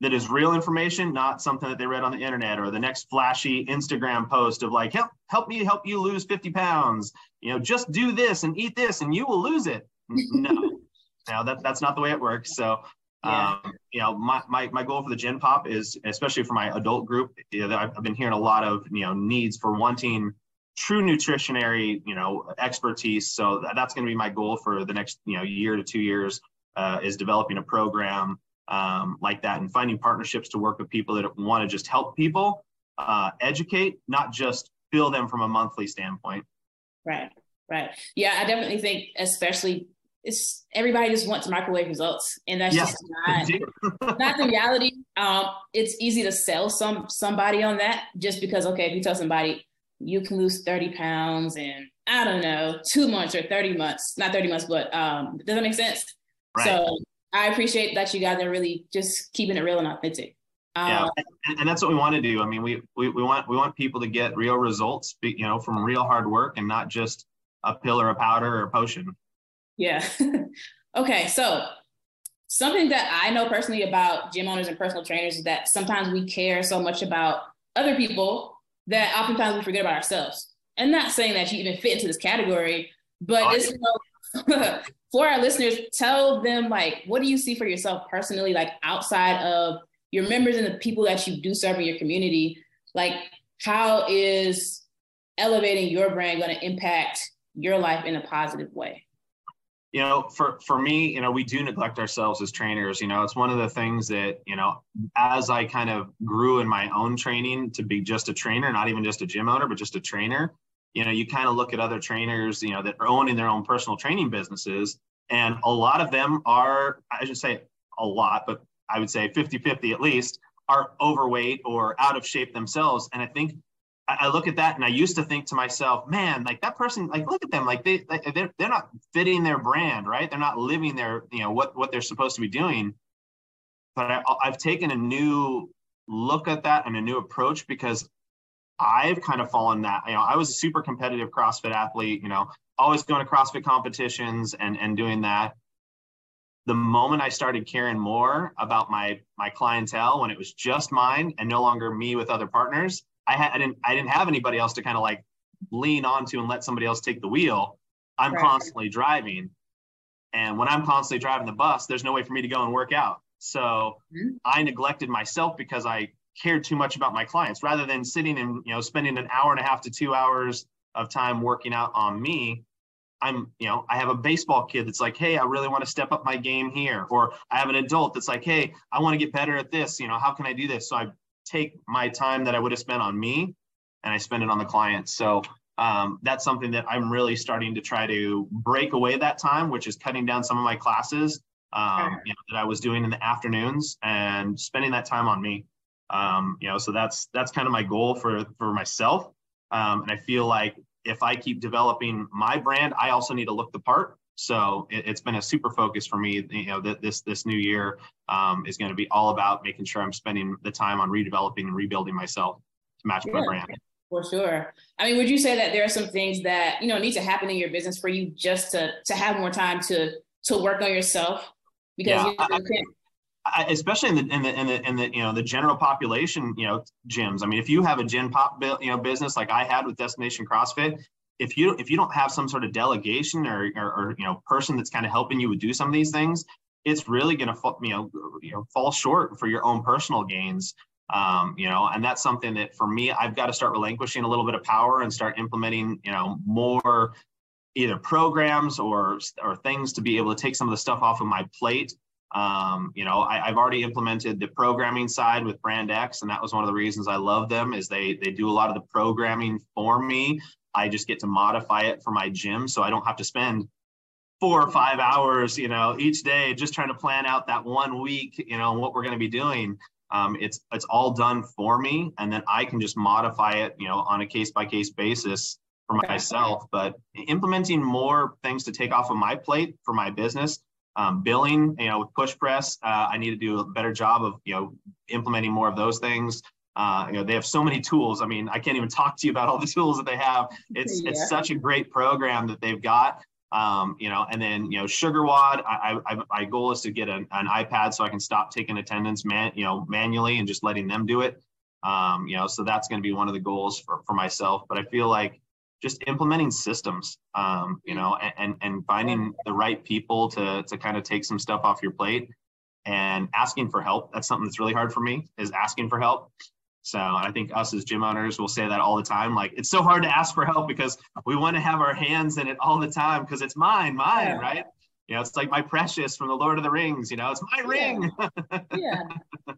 that is real information, not something that they read on the internet or the next flashy Instagram post of like, help, help me help you lose 50 pounds. You know, just do this and eat this and you will lose it. No, [laughs] now that, that's not the way it works. So yeah. Um, you know, my, my, my goal for the Gen Pop is, especially for my adult group, you know, I've been hearing a lot of, you know, needs for wanting true nutritionary, you know, expertise. So that's going to be my goal for the next, you know, year to two years uh, is developing a program um, like that and finding partnerships to work with people that want to just help people uh, educate, not just fill them from a monthly standpoint. Right, right. Yeah, I definitely think, especially it's everybody just wants microwave results, and that's yeah. just not [laughs] not the reality. Um, it's easy to sell some somebody on that just because okay, if you tell somebody you can lose thirty pounds in I don't know two months or thirty months, not thirty months, but um, does that make sense? Right. So I appreciate that you guys are really just keeping it real and authentic. Um, yeah, and, and, that's what we want to do. I mean, we, we we want we want people to get real results, you know, from real hard work and not just a pill or a powder or a potion. Yeah. [laughs] okay. So something that I know personally about gym owners and personal trainers is that sometimes we care so much about other people that oftentimes we forget about ourselves. And not saying that you even fit into this category, but oh, it's, you know, [laughs] for our listeners, tell them like, what do you see for yourself personally, like outside of your members and the people that you do serve in your community? Like, how is elevating your brand going to impact your life in a positive way? You know for for me you know we do neglect ourselves as trainers you know it's one of the things that you know as i kind of grew in my own training to be just a trainer not even just a gym owner but just a trainer you know you kind of look at other trainers you know that are owning their own personal training businesses and a lot of them are i should say a lot but i would say 50 50 at least are overweight or out of shape themselves and i think I look at that and I used to think to myself, man, like that person, like look at them, like they like they're, they're not fitting their brand, right? They're not living their, you know, what what they're supposed to be doing. But I, I've taken a new look at that and a new approach because I've kind of fallen that, you know, I was a super competitive CrossFit athlete, you know, always going to CrossFit competitions and and doing that. the moment I started caring more about my my clientele when it was just mine and no longer me with other partners, I had I didn't I didn't have anybody else to kind of like lean onto and let somebody else take the wheel. I'm right. constantly driving. And when I'm constantly driving the bus, there's no way for me to go and work out. So mm-hmm. I neglected myself because I cared too much about my clients rather than sitting and you know spending an hour and a half to two hours of time working out on me i'm you know i have a baseball kid that's like hey i really want to step up my game here or i have an adult that's like hey i want to get better at this you know how can i do this so i take my time that i would have spent on me and i spend it on the clients so um, that's something that i'm really starting to try to break away that time which is cutting down some of my classes um, you know, that i was doing in the afternoons and spending that time on me um, you know, so that's that's kind of my goal for for myself. Um, and I feel like if I keep developing my brand, I also need to look the part. So it, has been a super focus for me. You know, that this this new year um, is going to be all about making sure I'm spending the time on redeveloping and rebuilding myself to match yeah, my brand. For sure. I mean, would you say that there are some things that you know need to happen in your business for you just to to have more time to to work on yourself? Because yeah, you, know, I, you especially in the, in the in the in the you know the general population you know gyms i mean if you have a gym pop you know business like i had with destination crossfit if you if you don't have some sort of delegation or or, or you know person that's kind of helping you do some of these things it's really going to you know you know fall short for your own personal gains um, you know and that's something that for me i've got to start relinquishing a little bit of power and start implementing you know more either programs or or things to be able to take some of the stuff off of my plate um, you know, I, have already implemented the programming side with Brand X, and that was one of the reasons I love them is they they do a lot of the programming for me. I just get to modify it for my gym, so I don't have to spend four or five hours, you know, each day just trying to plan out that one week, you know, what we're going to be doing. Um, it's it's all done for me, and then I can just modify it, you know, on a case by case basis for myself. But implementing more things to take off of my plate for my business um, billing, you know, with push press, uh, I need to do a better job of, you know, implementing more of those things. Uh, you know, they have so many tools. I mean, I can't even talk to you about all the [laughs] tools that they have. It's yeah. it's such a great program that they've got. Um, you know, and then you know, SugarWOD. I, I, my goal is to get an, an iPad so I can stop taking attendance, man, you know, manually and just letting them do it. Um, you know, so that's going to be one of the goals for for myself. But I feel like just implementing systems, um, you know, and, and finding the right people to, to kind of take some stuff off your plate and asking for help. That's something that's really hard for me is asking for help. So I think us as gym owners will say that all the time. Like it's so hard to ask for help because we want to have our hands in it all the time because it's mine, mine, yeah. right? You know, it's like my precious from the Lord of the Rings. You know, it's my yeah. ring. [laughs] yeah.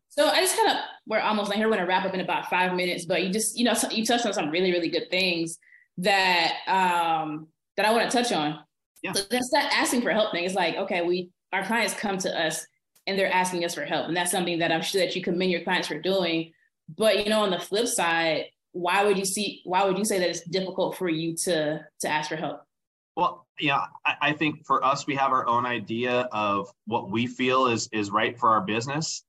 So I just kind of we're almost like here. We're gonna wrap up in about five minutes, but you just you know you touched on some really really good things that um that I want to touch on. Yeah. So that's that asking for help thing. It's like, okay, we our clients come to us and they're asking us for help. And that's something that I'm sure that you commend your clients for doing. But you know, on the flip side, why would you see why would you say that it's difficult for you to to ask for help? Well, yeah, I, I think for us, we have our own idea of what we feel is is right for our business.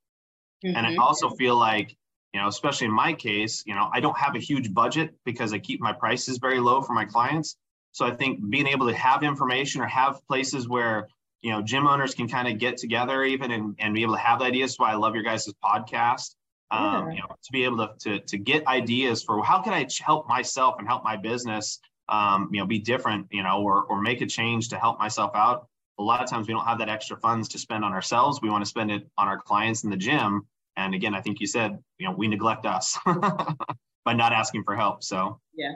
Mm-hmm. And I mm-hmm. also feel like you know especially in my case you know i don't have a huge budget because i keep my prices very low for my clients so i think being able to have information or have places where you know gym owners can kind of get together even and, and be able to have ideas so i love your guys' podcast um, yeah. you know to be able to, to to get ideas for how can i help myself and help my business um, you know be different you know or or make a change to help myself out a lot of times we don't have that extra funds to spend on ourselves we want to spend it on our clients in the gym and again, I think you said, you know, we neglect us [laughs] by not asking for help. So, yeah.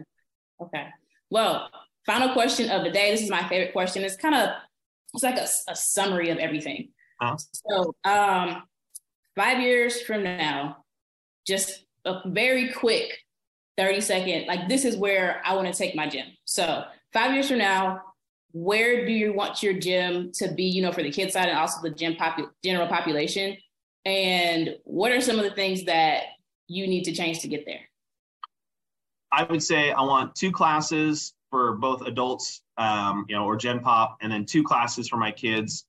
Okay. Well, final question of the day. This is my favorite question. It's kind of, it's like a, a summary of everything. Uh-huh. So, um, five years from now, just a very quick 30 second, like this is where I want to take my gym. So, five years from now, where do you want your gym to be, you know, for the kids side and also the gym popu- general population? And what are some of the things that you need to change to get there? I would say I want two classes for both adults, um, you know, or Gen Pop, and then two classes for my kids.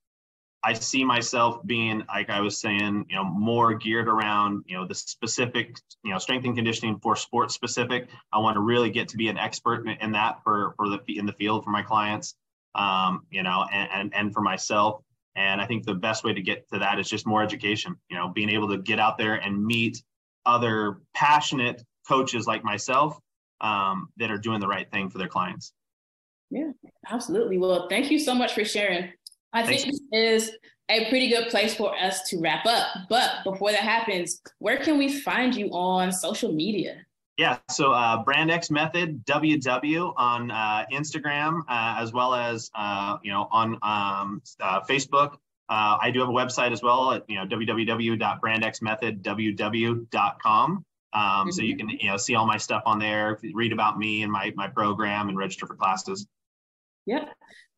I see myself being, like I was saying, you know, more geared around, you know, the specific, you know, strength and conditioning for sports specific. I want to really get to be an expert in, that for for the in the field for my clients, um, you know, and, and and for myself. And I think the best way to get to that is just more education, you know, being able to get out there and meet other passionate coaches like myself um, that are doing the right thing for their clients. Yeah, absolutely. Well, thank you so much for sharing. I Thanks. think this is a pretty good place for us to wrap up. But before that happens, where can we find you on social media? Yeah, so uh, Brand X Method WW on uh, Instagram uh, as well as uh, you know on um, uh, Facebook. Uh, I do have a website as well at you know www.brandxmethodww.com. Um, mm-hmm. So you mm-hmm. can you know see all my stuff on there, read about me and my my program, and register for classes. Yep.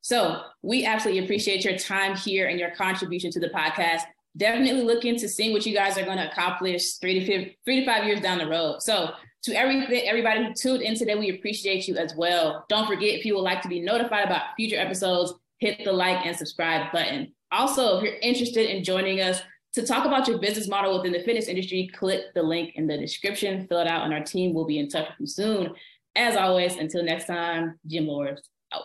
So we absolutely appreciate your time here and your contribution to the podcast. Definitely looking to seeing what you guys are going to accomplish three to five, three to five years down the road. So to every, everybody who tuned in today, we appreciate you as well. Don't forget if you would like to be notified about future episodes, hit the like and subscribe button. Also, if you're interested in joining us to talk about your business model within the fitness industry, click the link in the description, fill it out, and our team will be in touch with you soon. As always, until next time, Gym Lords out.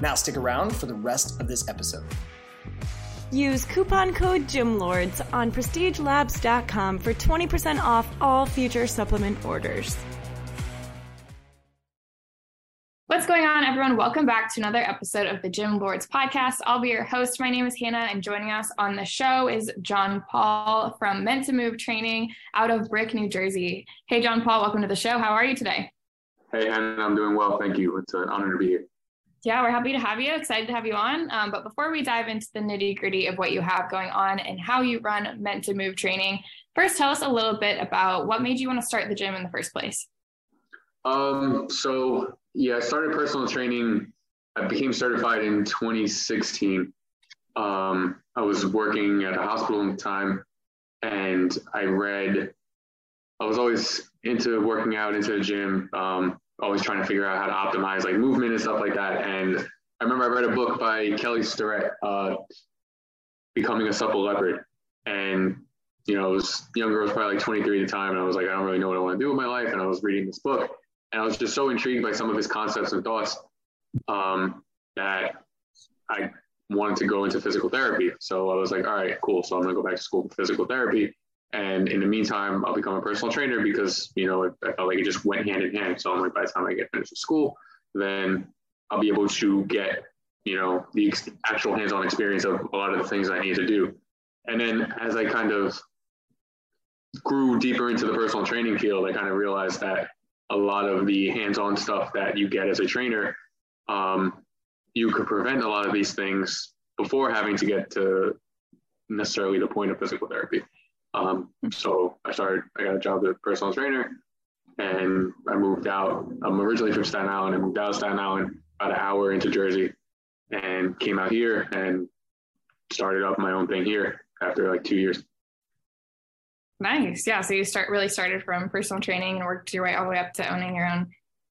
Now stick around for the rest of this episode. Use coupon code GYMLORDS on prestigelabs.com for 20% off all future supplement orders. What's going on, everyone? Welcome back to another episode of the Gym Lords podcast. I'll be your host. My name is Hannah, and joining us on the show is Jon Paul from Meant to Move Training out of Brick, New Jersey. Hey, Jon Paul, welcome to the show. How are you today? Hey, Hannah, I'm doing well. Thank you. It's an honor to be here. Yeah, we're happy to have you. Excited to have you on. Um, but before we dive into the nitty gritty of what you have going on and how you run Meant to Move training, first tell us a little bit about what made you want to start the gym in the first place. Um, so yeah, I started personal training. I became certified in 2016. Um, I was working at a hospital at the time, and I read. I was always into working out, into the gym. Um, always trying to figure out how to optimize like movement and stuff like that. And I remember I read a book by Kelly Starrett, uh, Becoming a Supple Leopard. And, you know, I was younger, I was probably like 23 at the time. And I was like, I don't really know what I want to do with my life. And I was reading this book and I was just so intrigued by some of his concepts and thoughts um, that I wanted to go into physical therapy. So I was like, all right, cool. So I'm going to go back to school for physical therapy. And in the meantime, I'll become a personal trainer because, you know, I felt like it just went hand in hand. So I'm like, by the time I get finished with school, then I'll be able to get, you know, the ex- actual hands-on experience of a lot of the things I need to do. And then as I kind of grew deeper into the personal training field, I kind of realized that a lot of the hands-on stuff that you get as a trainer, um, you could prevent a lot of these things before having to get to necessarily the point of physical therapy. Um, so I started, I got a job as a personal trainer and I moved out. I'm originally from Staten Island. I moved out of Staten Island about an hour into Jersey and came out here and started up my own thing here after like two years. Nice. Yeah. So you start really started from personal training and worked your way all the way up to owning your own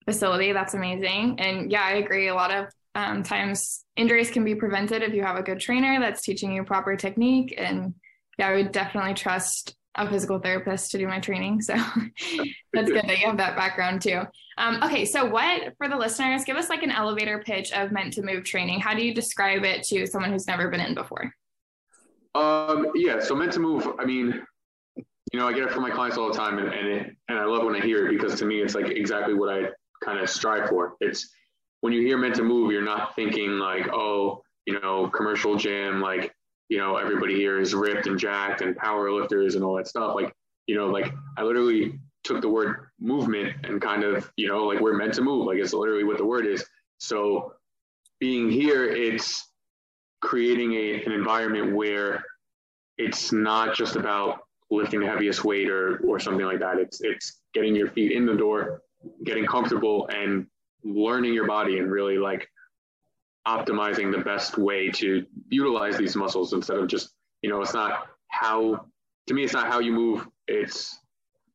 facility. That's amazing. And yeah, I agree. A lot of um, times injuries can be prevented if you have a good trainer that's teaching you proper technique and yeah, I would definitely trust a physical therapist to do my training. So [laughs] that's good that you have that background too. Um, okay, so what for the listeners? Give us like an elevator pitch of meant to move training. How do you describe it to someone who's never been in before? Um, yeah, so meant to move. I mean, you know, I get it from my clients all the time, and and, it, and I love when I hear it because to me, it's like exactly what I kind of strive for. It's when you hear meant to move, you're not thinking like, oh, you know, commercial gym, like you know, everybody here is ripped and jacked and power lifters and all that stuff. Like you know, like I literally took the word movement and kind of, you know, like we're meant to move. Like it's literally what the word is. So being here, it's creating a, an environment where it's not just about lifting the heaviest weight or or something like that. It's it's getting your feet in the door, getting comfortable and learning your body and really like optimizing the best way to utilize these muscles instead of just, you know, it's not how to me it's not how you move, it's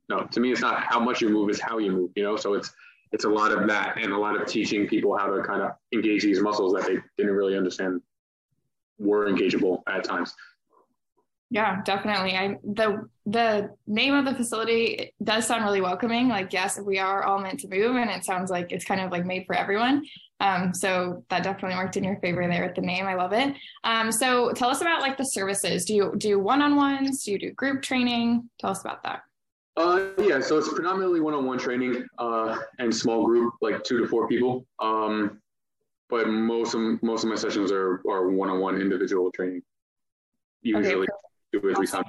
no, to me it's not how much you move, it's how you move, you know. So it's it's a lot of that and a lot of teaching people how to kind of engage these muscles that they didn't really understand were engageable at times. Yeah, definitely. I the the name of the facility does sound really welcoming. Like, yes, we are all meant to move, and it sounds like it's kind of like made for everyone. Um, so that definitely worked in your favor there with the name. I love it. Um, so tell us about like the services. Do you do one-on-ones? Do you do group training? Tell us about that. Uh, yeah, so it's predominantly one-on-one training uh, and small group, like two to four people. Um, but most of most of my sessions are are one-on-one individual training. Usually. Okay, two or three times.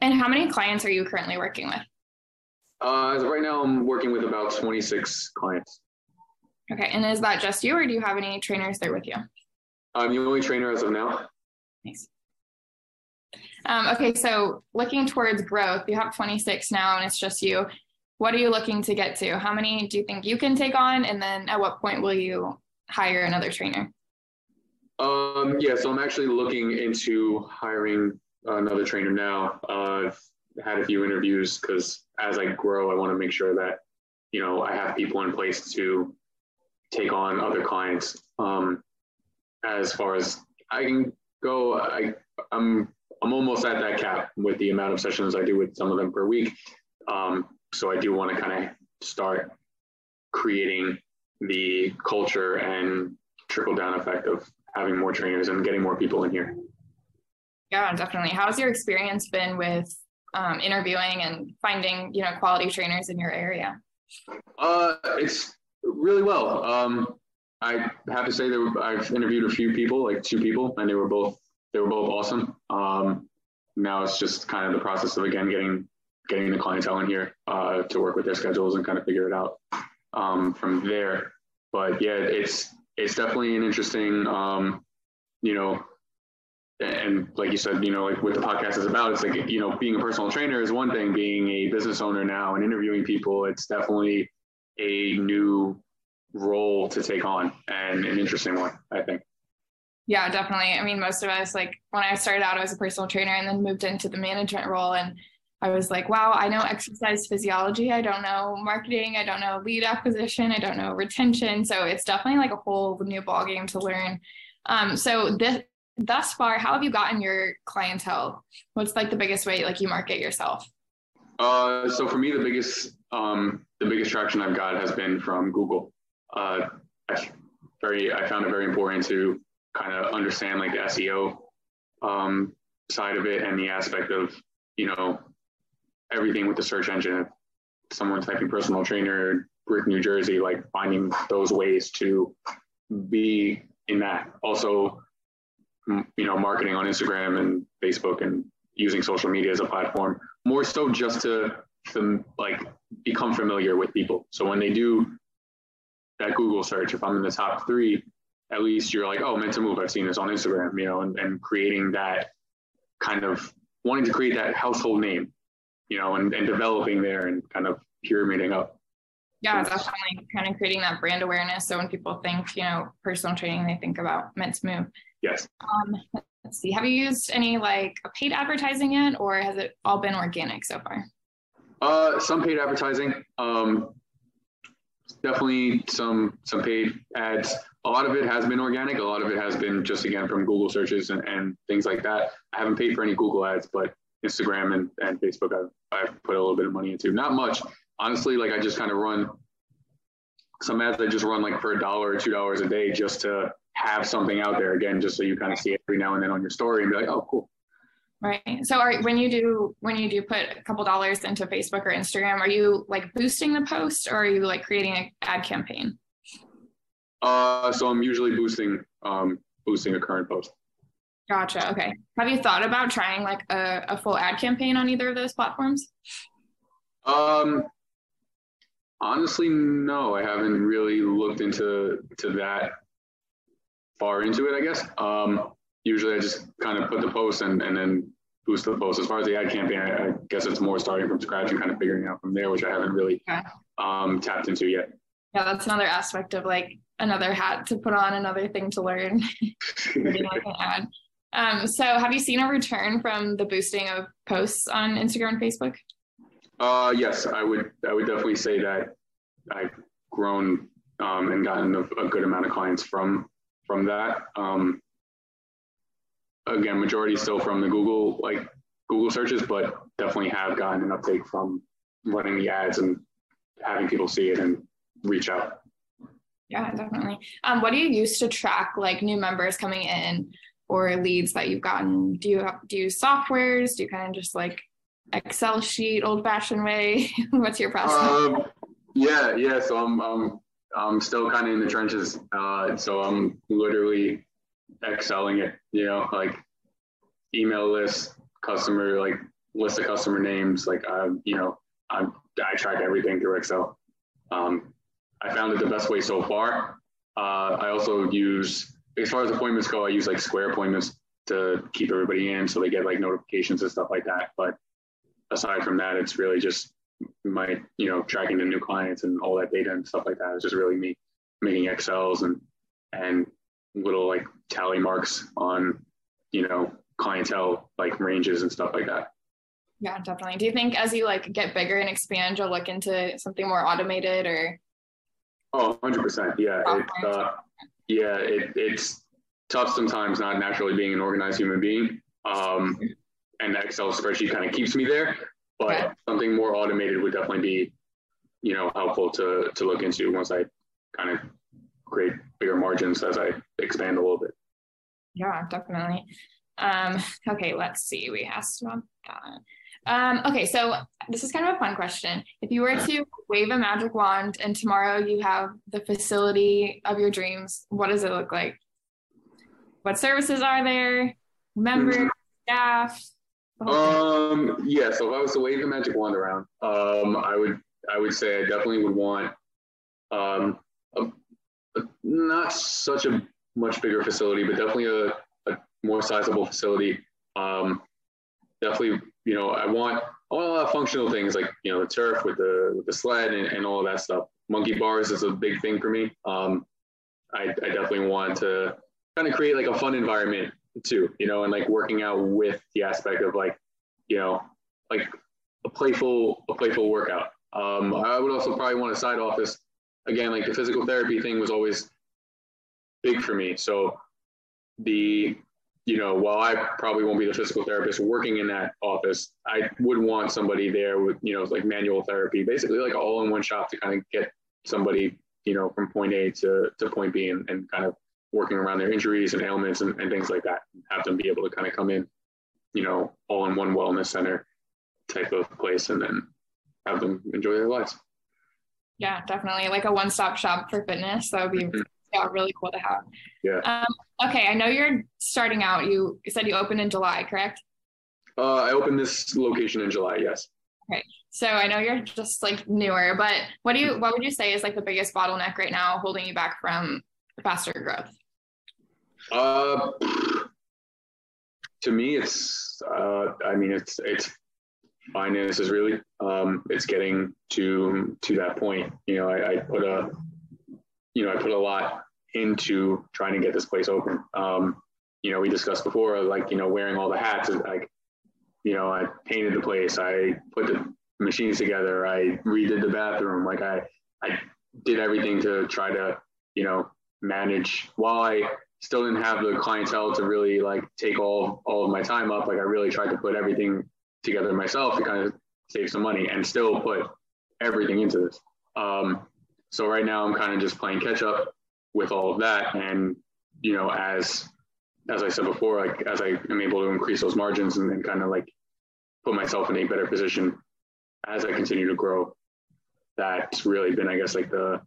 And how many clients are you currently working with? Uh, as of right now, I'm working with about 26 clients. Okay, and is that just you, or do you have any trainers there with you? I'm the only trainer as of now. Nice. Um, okay, so looking towards growth, you have 26 now, and it's just you. What are you looking to get to? How many do you think you can take on, and then at what point will you hire another trainer? Um, yeah, so I'm actually looking into hiring another trainer now. Uh, I've had a few interviews because as I grow, I want to make sure that you know I have people in place to take on other clients. Um, as far as I can go, I I'm I'm almost at that cap with the amount of sessions I do with some of them per week. Um, so I do want to kind of start creating the culture and trickle down effect of having more trainers and getting more people in here. Yeah, definitely. How's your experience been with um, interviewing and finding, you know, quality trainers in your area? Uh, it's really well. Um, I have to say that I've interviewed a few people, like two people, and they were both they were both awesome. Um, now it's just kind of the process of again getting getting the clientele in here uh, to work with their schedules and kind of figure it out um, from there. But yeah, it's it's definitely an interesting, um, you know, and like you said, you know, like what the podcast is about, it's like, you know, being a personal trainer is one thing, being a business owner now and interviewing people, it's definitely a new role to take on and an interesting one, I think. Yeah, definitely. I mean, most of us, like when I started out, I was a personal trainer and then moved into the management role. And I was like, wow, I know exercise physiology. I don't know marketing. I don't know lead acquisition. I don't know retention. So it's definitely like a whole new ballgame to learn. Um, so this, thus far, how have you gotten your clientele? What's like the biggest way like you market yourself? Uh, so for me, the biggest um, the biggest traction I've got has been from Google. Uh, I very I found it very important to kind of understand like the SEO um, side of it and the aspect of you know everything with the search engine. Someone typing personal trainer, Brick, New Jersey, like finding those ways to be in that. Also, you know, marketing on Instagram and Facebook and using social media as a platform, more so just to, to like become familiar with people. So when they do that Google search, if I'm in the top three, at least you're like, oh, meant to move. I've seen this on Instagram, you know, and, and creating that kind of wanting to create that household name, you know, and, and developing there and kind of pyramiding up. Yeah, definitely kind of creating that brand awareness. So when people think, you know, personal training, they think about meant to move. Yes. Um, let's see. Have you used any like paid advertising yet, or has it all been organic so far? Uh, some paid advertising. Um, definitely some some paid ads. A lot of it has been organic. A lot of it has been just again from Google searches and, and things like that. I haven't paid for any Google ads, but Instagram and, and Facebook I've, I've put a little bit of money into. Not much. Honestly, like I just kind of run some ads I just run like for a dollar or two dollars a day just to have something out there again, just so you kind of see it every now and then on your story and be like, oh, cool. Right. So are when you do when you do put a couple dollars into Facebook or Instagram, are you like boosting the post or are you like creating an ad campaign? Uh, so I'm usually boosting um, boosting a current post. Gotcha. Okay. Have you thought about trying like a, a full ad campaign on either of those platforms? Um, honestly, no, I haven't really looked into to that far into it. I guess. Um, usually, I just kind of put the post and and then boost the post. As far as the ad campaign, I, I guess it's more starting from scratch and kind of figuring out from there, which I haven't really Okay. um, tapped into yet. Yeah, that's another aspect of like another hat to put on, another thing to learn. Like an ad. Um, so have you seen a return from the boosting of posts on Instagram and Facebook? Uh, yes, I would. I would definitely say that I've grown um, and gotten a, a good amount of clients from from that. Um, again, majority still from the Google like Google searches, but definitely have gotten an uptake from running the ads and having people see it and reach out. Yeah, definitely. Um, what do you use to track like new members coming in or leads that you've gotten? Do you have, do you use softwares? Do you kind of just like Excel sheet, old fashioned way? [laughs] What's your process? Um, yeah, yeah. So I'm I'm I'm still kind of in the trenches. Uh, so I'm literally excelling it. You know, like email list, customer like list of customer names. Like I, you know, I'm I track everything through Excel. Um, I found it the best way so far. Uh, I also use, as far as appointments go, I use like Square appointments to keep everybody in, so they get like notifications and stuff like that. But aside from that, it's really just my, you know, tracking the new clients and all that data and stuff like that. It's just really me making Excels and and little like tally marks on, you know, clientele like ranges and stuff like that. Yeah, definitely. Do you think as you like get bigger and expand, you'll look into something more automated or? Oh, 100%. Yeah. It, uh, yeah, it, it's tough sometimes not naturally being an organized human being. Um, and the Excel spreadsheet kind of keeps me there, but Okay. something more automated would definitely be, you know, helpful to, to look into once I kind of create bigger margins as I expand a little bit. Yeah, definitely. Um, okay, let's see. We asked about that. Um, okay, so this is kind of a fun question. If you were to wave a magic wand and tomorrow you have the facility of your dreams, what does it look like? What services are there? Members, staff? Um, yeah. So if I was to wave the magic wand around, um, I would, I would say I definitely would want, um, a, a, not such a much bigger facility, but definitely a, a more sizable facility. Um, definitely, you know, I want, want a lot of functional things like, you know, the turf with the, with the sled and, and all of that stuff. Monkey bars is a big thing for me. Um, I, I definitely want to kind of create like a fun environment too, you know, and like working out with the aspect of like, you know, like a playful, a playful workout. Um, I would also probably want a side office. Again, like the physical therapy thing was always big for me. So the, you know, while I probably won't be the physical therapist working in that office, I would want somebody there with, you know, like manual therapy, basically like all in one shop to kind of get somebody, you know, from point A to, to point B and, and kind of working around their injuries and ailments and, and things like that. Have them be able to kind of come in, you know, all in one wellness center type of place and then have them enjoy their lives. Yeah, definitely. Like a one stop shop for fitness. That would be Mhm. yeah, really cool to have. Yeah. Um, okay, I know you're starting out. You, you said you opened in July, correct? Uh, I opened this location in July. Yes. Okay. So I know you're just like newer, but what do you what would you say is like the biggest bottleneck right now holding you back from faster growth? Uh, to me, it's. Uh, I mean, it's it's finances is really. Um, it's getting to to that point. You know, I, I put a, you know, I put a lot into trying to get this place open. Um, you know, we discussed before, like you know, wearing all the hats. Like, you know, I painted the place. I put the machines together. I redid the bathroom. Like I, I did everything to try to, you know, manage while I still didn't have the clientele to really like take all all of my time up. Like I really tried to put everything together myself to kind of save some money and still put everything into this. Um, so right now I'm kind of just playing catch up with all of that, and you know, as as I said before, like as I am able to increase those margins and then kind of like put myself in a better position as I continue to grow. That's really been, I guess, like the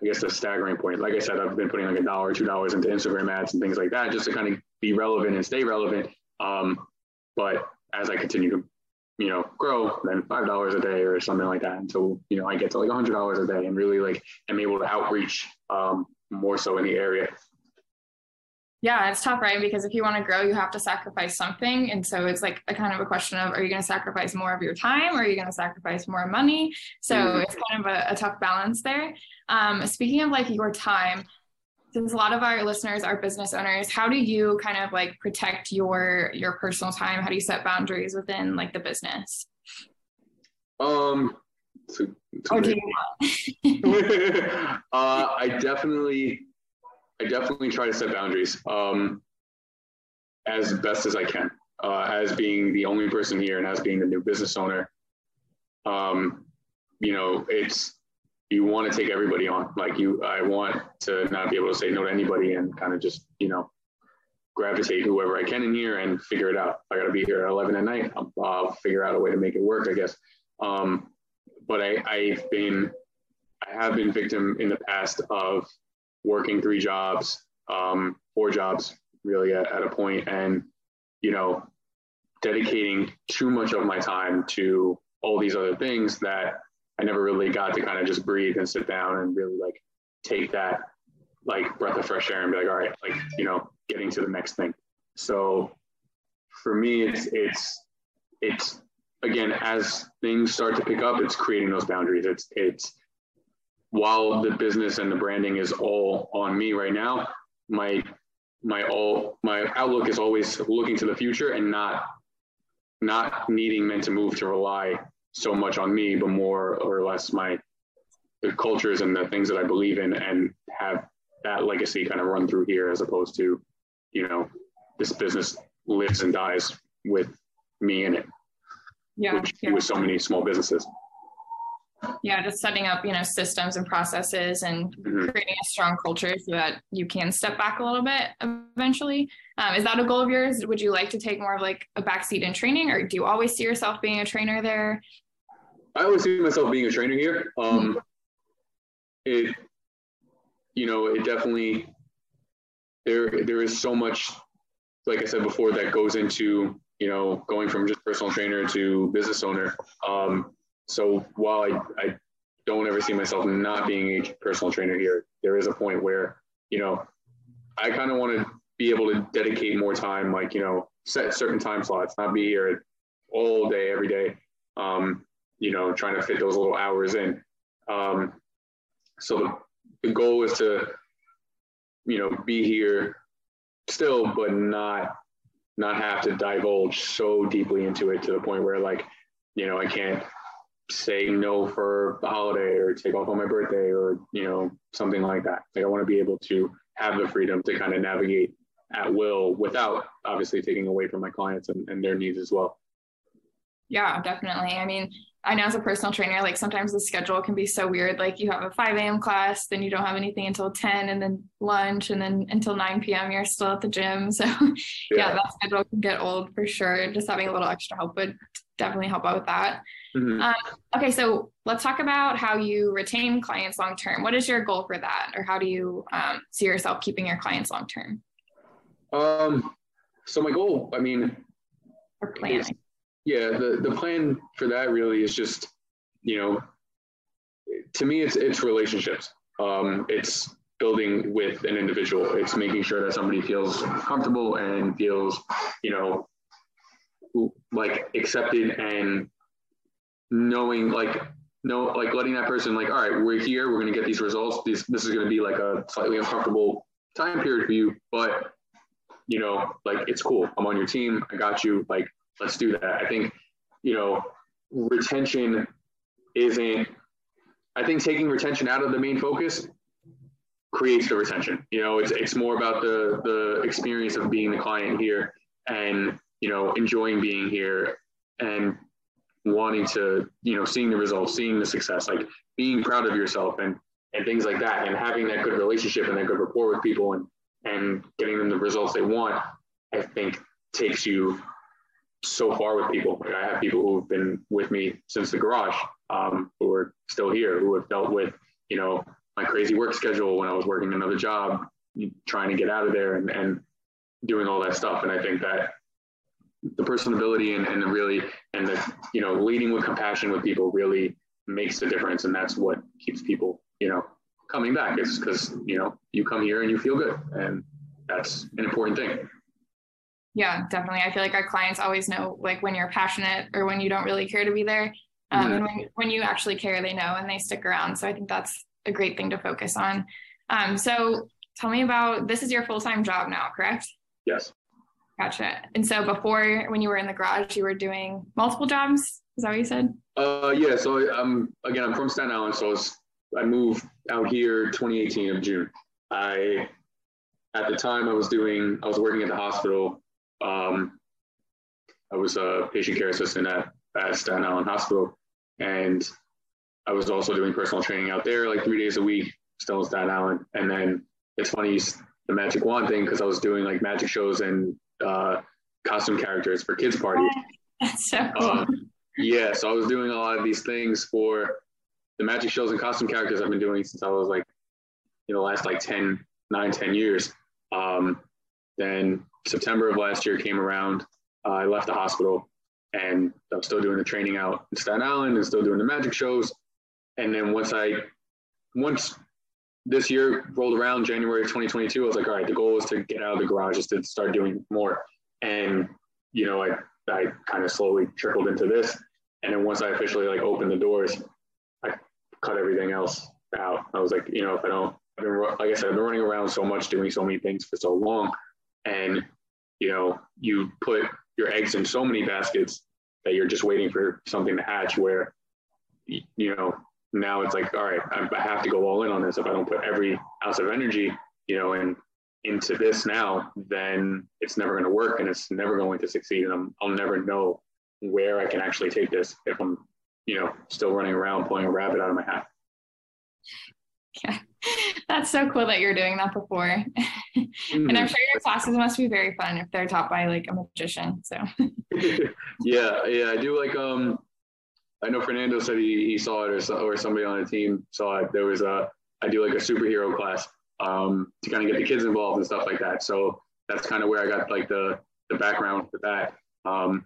I guess the staggering point. Like I said, I've been putting like a dollar, two dollars into Instagram ads and things like that, just to kind of be relevant and stay relevant. Um, but as I continue to, you know, grow, then five dollars a day or something like that until you know I get to like a hundred dollars a day and really like am able to outreach um, more so in the area. Yeah, it's tough, right? Because if you want to grow, you have to sacrifice something. And so it's like a kind of a question of are you going to sacrifice more of your time or are you going to sacrifice more money? So mm-hmm. it's kind of a, a, tough balance there. Um, speaking of like your time, since a lot of our listeners are business owners, how do you kind of like protect your your personal time? How do you set boundaries within like the business? Um, to, to or do you [laughs] [laughs] uh, I definitely I definitely try to set boundaries um, as best as I can. Uh, as being the only person here and as being the new business owner, um, you know, it's you want to take everybody on. Like you, I want to not be able to say no to anybody and kind of just you know gravitate whoever I can in here and figure it out. I got to be here at 11 at night. I'll, I'll, figure out a way to make it work, I guess. Um, but I, I've been, I have been victim in the past of working three jobs, um, four jobs really at, at a point and, you know, dedicating too much of my time to all these other things that I never really got to kind of just breathe and sit down and really like take that like breath of fresh air and be like, all right, like, you know, getting to the next thing. So for me, it's, it's, it's again, as things start to pick up, it's creating those boundaries. It's, it's, while the business and the branding is all on me right now, my my all my outlook is always looking to the future and not not needing men to move to rely so much on me, but more or less my the cultures and the things that I believe in and have that legacy kind of run through here as opposed to, you know, this business lives and dies with me in it. Yeah. Which, yeah. With so many small businesses yeah just setting up you know systems and processes and mm-hmm. creating a strong culture so that you can step back a little bit eventually. Um, is that a goal of yours? Would you like to take more of like a backseat in training or do you always see yourself being a trainer there? I always see myself being a trainer here. Um, mm-hmm. it you know it definitely there there is so much like i said before that goes into you know going from just personal trainer to business owner. Um, so while I, I don't ever see myself not being a personal trainer here, there is a point where, you know, I kind of want to be able to dedicate more time, like, you know, set certain time slots, not be here all day, every day, um, you know, trying to fit those little hours in. Um, so the, the goal is to, you know, be here still, but not not have to divulge so deeply into it to the point where like, you know, I can't say no for the holiday or take off on my birthday or you know something like that like i want to be able to have the freedom to kind of navigate at will without obviously taking away from my clients and, and their needs as well yeah definitely i mean I know as a personal trainer, like sometimes the schedule can be so weird. Like you have a 5 a.m. class, then you don't have anything until 10 and then lunch and then until 9 p.m. you're still at the gym. [laughs] So yeah, yeah that schedule can get old for sure. Just having a little extra help would definitely help out with that. Mm-hmm. Um, okay, so let's talk about how you retain clients long term. What is your goal for that, or how do you um, see yourself keeping your clients long term? Um, so my goal, I mean, or planning. Yeah, the the plan for that really is just, you know, to me, it's it's relationships. Um, it's building with an individual. It's making sure that somebody feels comfortable and feels, you know, like accepted and knowing like no like letting that person like all right we're here we're going to get these results. This this is going to be like a slightly uncomfortable time period for you but you know like it's cool. I'm on your team. I got you. Like let's do that. I think you know retention isn't i think taking retention out of the main focus creates the retention. You know it's, it's more about the the experience of being the client here and you know, enjoying being here and wanting to, you know, seeing the results, seeing the success, like being proud of yourself and and things like that, and having that good relationship and that good rapport with people and and getting them the results they want, I think takes you so far with people. Like I have people who have been with me since the garage, um, who are still here, who have dealt with, you know, my crazy work schedule when I was working another job, trying to get out of there and, and doing all that stuff. And I think that the personability and, and the really and the you know leading with compassion with people really makes a difference, and that's what keeps people you know coming back. Is because you know you come here and you feel good, and that's an important thing. Yeah, definitely. I feel like our clients always know like when you're passionate or when you don't really care to be there. Um, mm-hmm. And when, when you actually care, they know and they stick around. So I think that's a great thing to focus on. Um, so tell me about this is your full time job now, correct? Yes. Gotcha. And so before, when you were in the garage, you were doing multiple jobs. Is that what you said? Uh, yeah. So I'm again, I'm from Staten Island, so I moved out here 2018 of June. I at the time I was doing, I was working at the hospital. Um, I was a patient care assistant at, at Staten Island Hospital, and I was also doing personal training out there, like three days a week, still in Staten Island. And then it's funny the magic wand thing because I was doing like magic shows and uh, costume characters for kids parties. [laughs] That's so cool. Um, yeah, so I was doing a lot of these things for the magic shows and costume characters I've been doing since I was like, you know, last like 10, 9, 10 years. Um, then September of last year came around. Uh, I left the hospital and I was still doing the training out in Staten Island and still doing the magic shows. And then once I, once this year rolled around, January of 2022, I was like, all right, the goal was to get out of the garage, just to start doing more. And, you know, I, I kind of slowly trickled into this. And then once I officially like opened the doors, I cut everything else out. I was like, you know, if I don't, I've been, like I said, I've been running around so much, doing so many things for so long. And, you know, you put your eggs in so many baskets that you're just waiting for something to hatch where, you know, now it's like, all right, I have to go all in on this. If I don't put every ounce of energy, you know, and into this now, then it's never going to work and it's never going to succeed. And I'm, I'll never know where I can actually take this if I'm, you know, still running around pulling a rabbit out of my hat. Yeah, [laughs] that's so cool that you're doing that before. Mm-hmm. [laughs] and I'm sure your classes must be very fun if they're taught by like a magician. So [laughs] yeah, yeah, I do like um I know Fernando said he, he saw it or, or somebody on the team saw it. There was a, I do like a superhero class um, to kind of get the kids involved and stuff like that. So that's kind of where I got like the, the background for that. Um,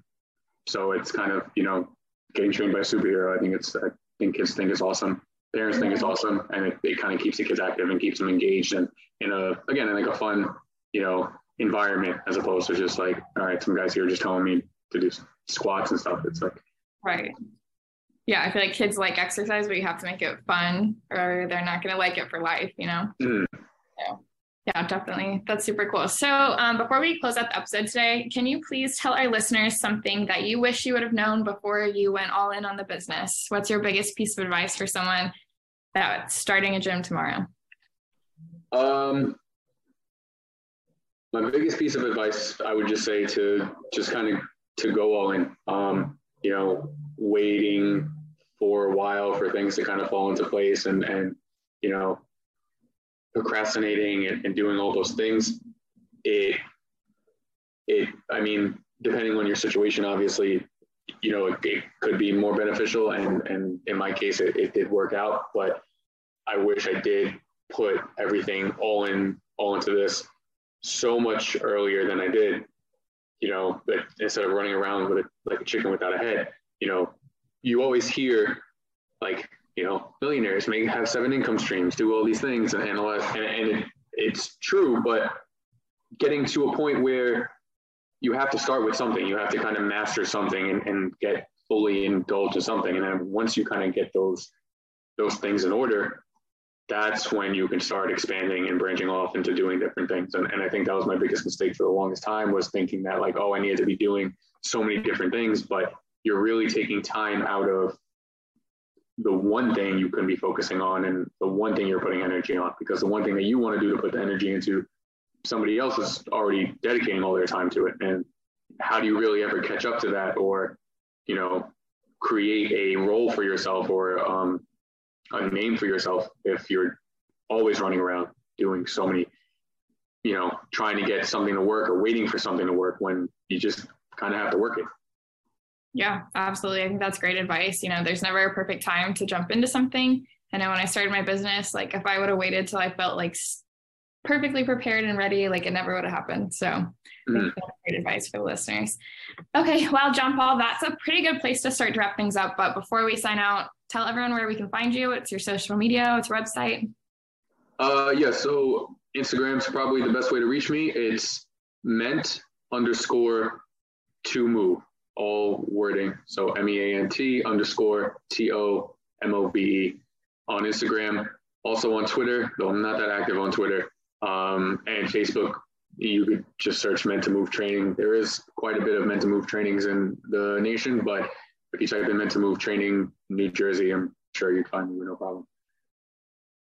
so it's kind of, you know, getting trained by a superhero. I think it's, I think kids think it's awesome. Parents think it's awesome. And it, it kind of keeps the kids active and keeps them engaged and in a, again, in like a fun, you know, environment as opposed to just like, all right, some guys here just telling me to do squats and stuff. It's like, right yeah, I feel like kids like exercise, but you have to make it fun or they're not going to like it for life, you know? Mm. So, yeah, definitely. That's super cool. So, um, before we close out the episode today, can you please tell our listeners something that you wish you would have known before you went all in on the business? What's your biggest piece of advice for someone that's starting a gym tomorrow? Um, my biggest piece of advice, I would just say to just kind of to go all in. Um, you know, waiting for a while for things to kind of fall into place and and you know procrastinating and, and doing all those things. It it i mean depending on your situation obviously you know it, it could be more beneficial and and in my case it, it did work out but i wish i did put everything all in all into this so much earlier than i did you know but instead of running around with it like a chicken without a head you know you always hear like you know millionaires may have seven income streams do all these things and, that and, and it, it's true but getting to a point where you have to start with something you have to kind of master something and, and get fully indulged in something. And then once you kind of get those those things in order that's when you can start expanding and branching off into doing different things. And, and i think that was my biggest mistake for the longest time was thinking that like oh i needed to be doing so many different things but you're really taking time out of the one thing you can be focusing on and the one thing you're putting energy on because the one thing that you want to do to put the energy into somebody else is already dedicating all their time to it. And how do you really ever catch up to that or you know create a role for yourself or um, a name for yourself if you're always running around doing so many you know trying to get something to work or waiting for something to work when you just kind of have to work it yeah, absolutely. I think that's great advice. You know, there's never a perfect time to jump into something. I know when I started my business, like if I would have waited till I felt like perfectly prepared and ready, like it never would have happened. So mm-hmm. great advice for the listeners. Okay, well, Jon Paul, that's a pretty good place to start to wrap things up. But before we sign out, tell everyone where we can find you. It's your social media, it's your website. Uh, yeah, so Instagram's probably the best way to reach me. It's meant underscore to move, all wording. So M E A N T underscore T O M O B E on Instagram. Also on Twitter, though I'm not that active on Twitter um, and Facebook. You could just search Meant to Move training. There is quite a bit of Meant to Move trainings in the nation, but if you type in Meant to Move training New Jersey, I'm sure you'd find me with no problem.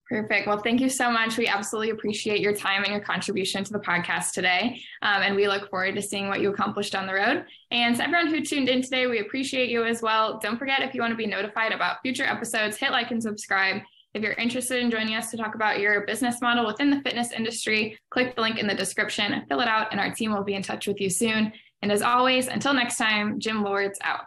Perfect. Well, thank you so much. We absolutely appreciate your time and your contribution to the podcast today. Um, and we look forward to seeing what you accomplish down the road. And to everyone who tuned in today, we appreciate you as well. Don't forget, if you want to be notified about future episodes, hit like and subscribe. If you're interested in joining us to talk about your business model within the fitness industry, click the link in the description, fill it out, and our team will be in touch with you soon. And as always, until next time, Gym Lords out.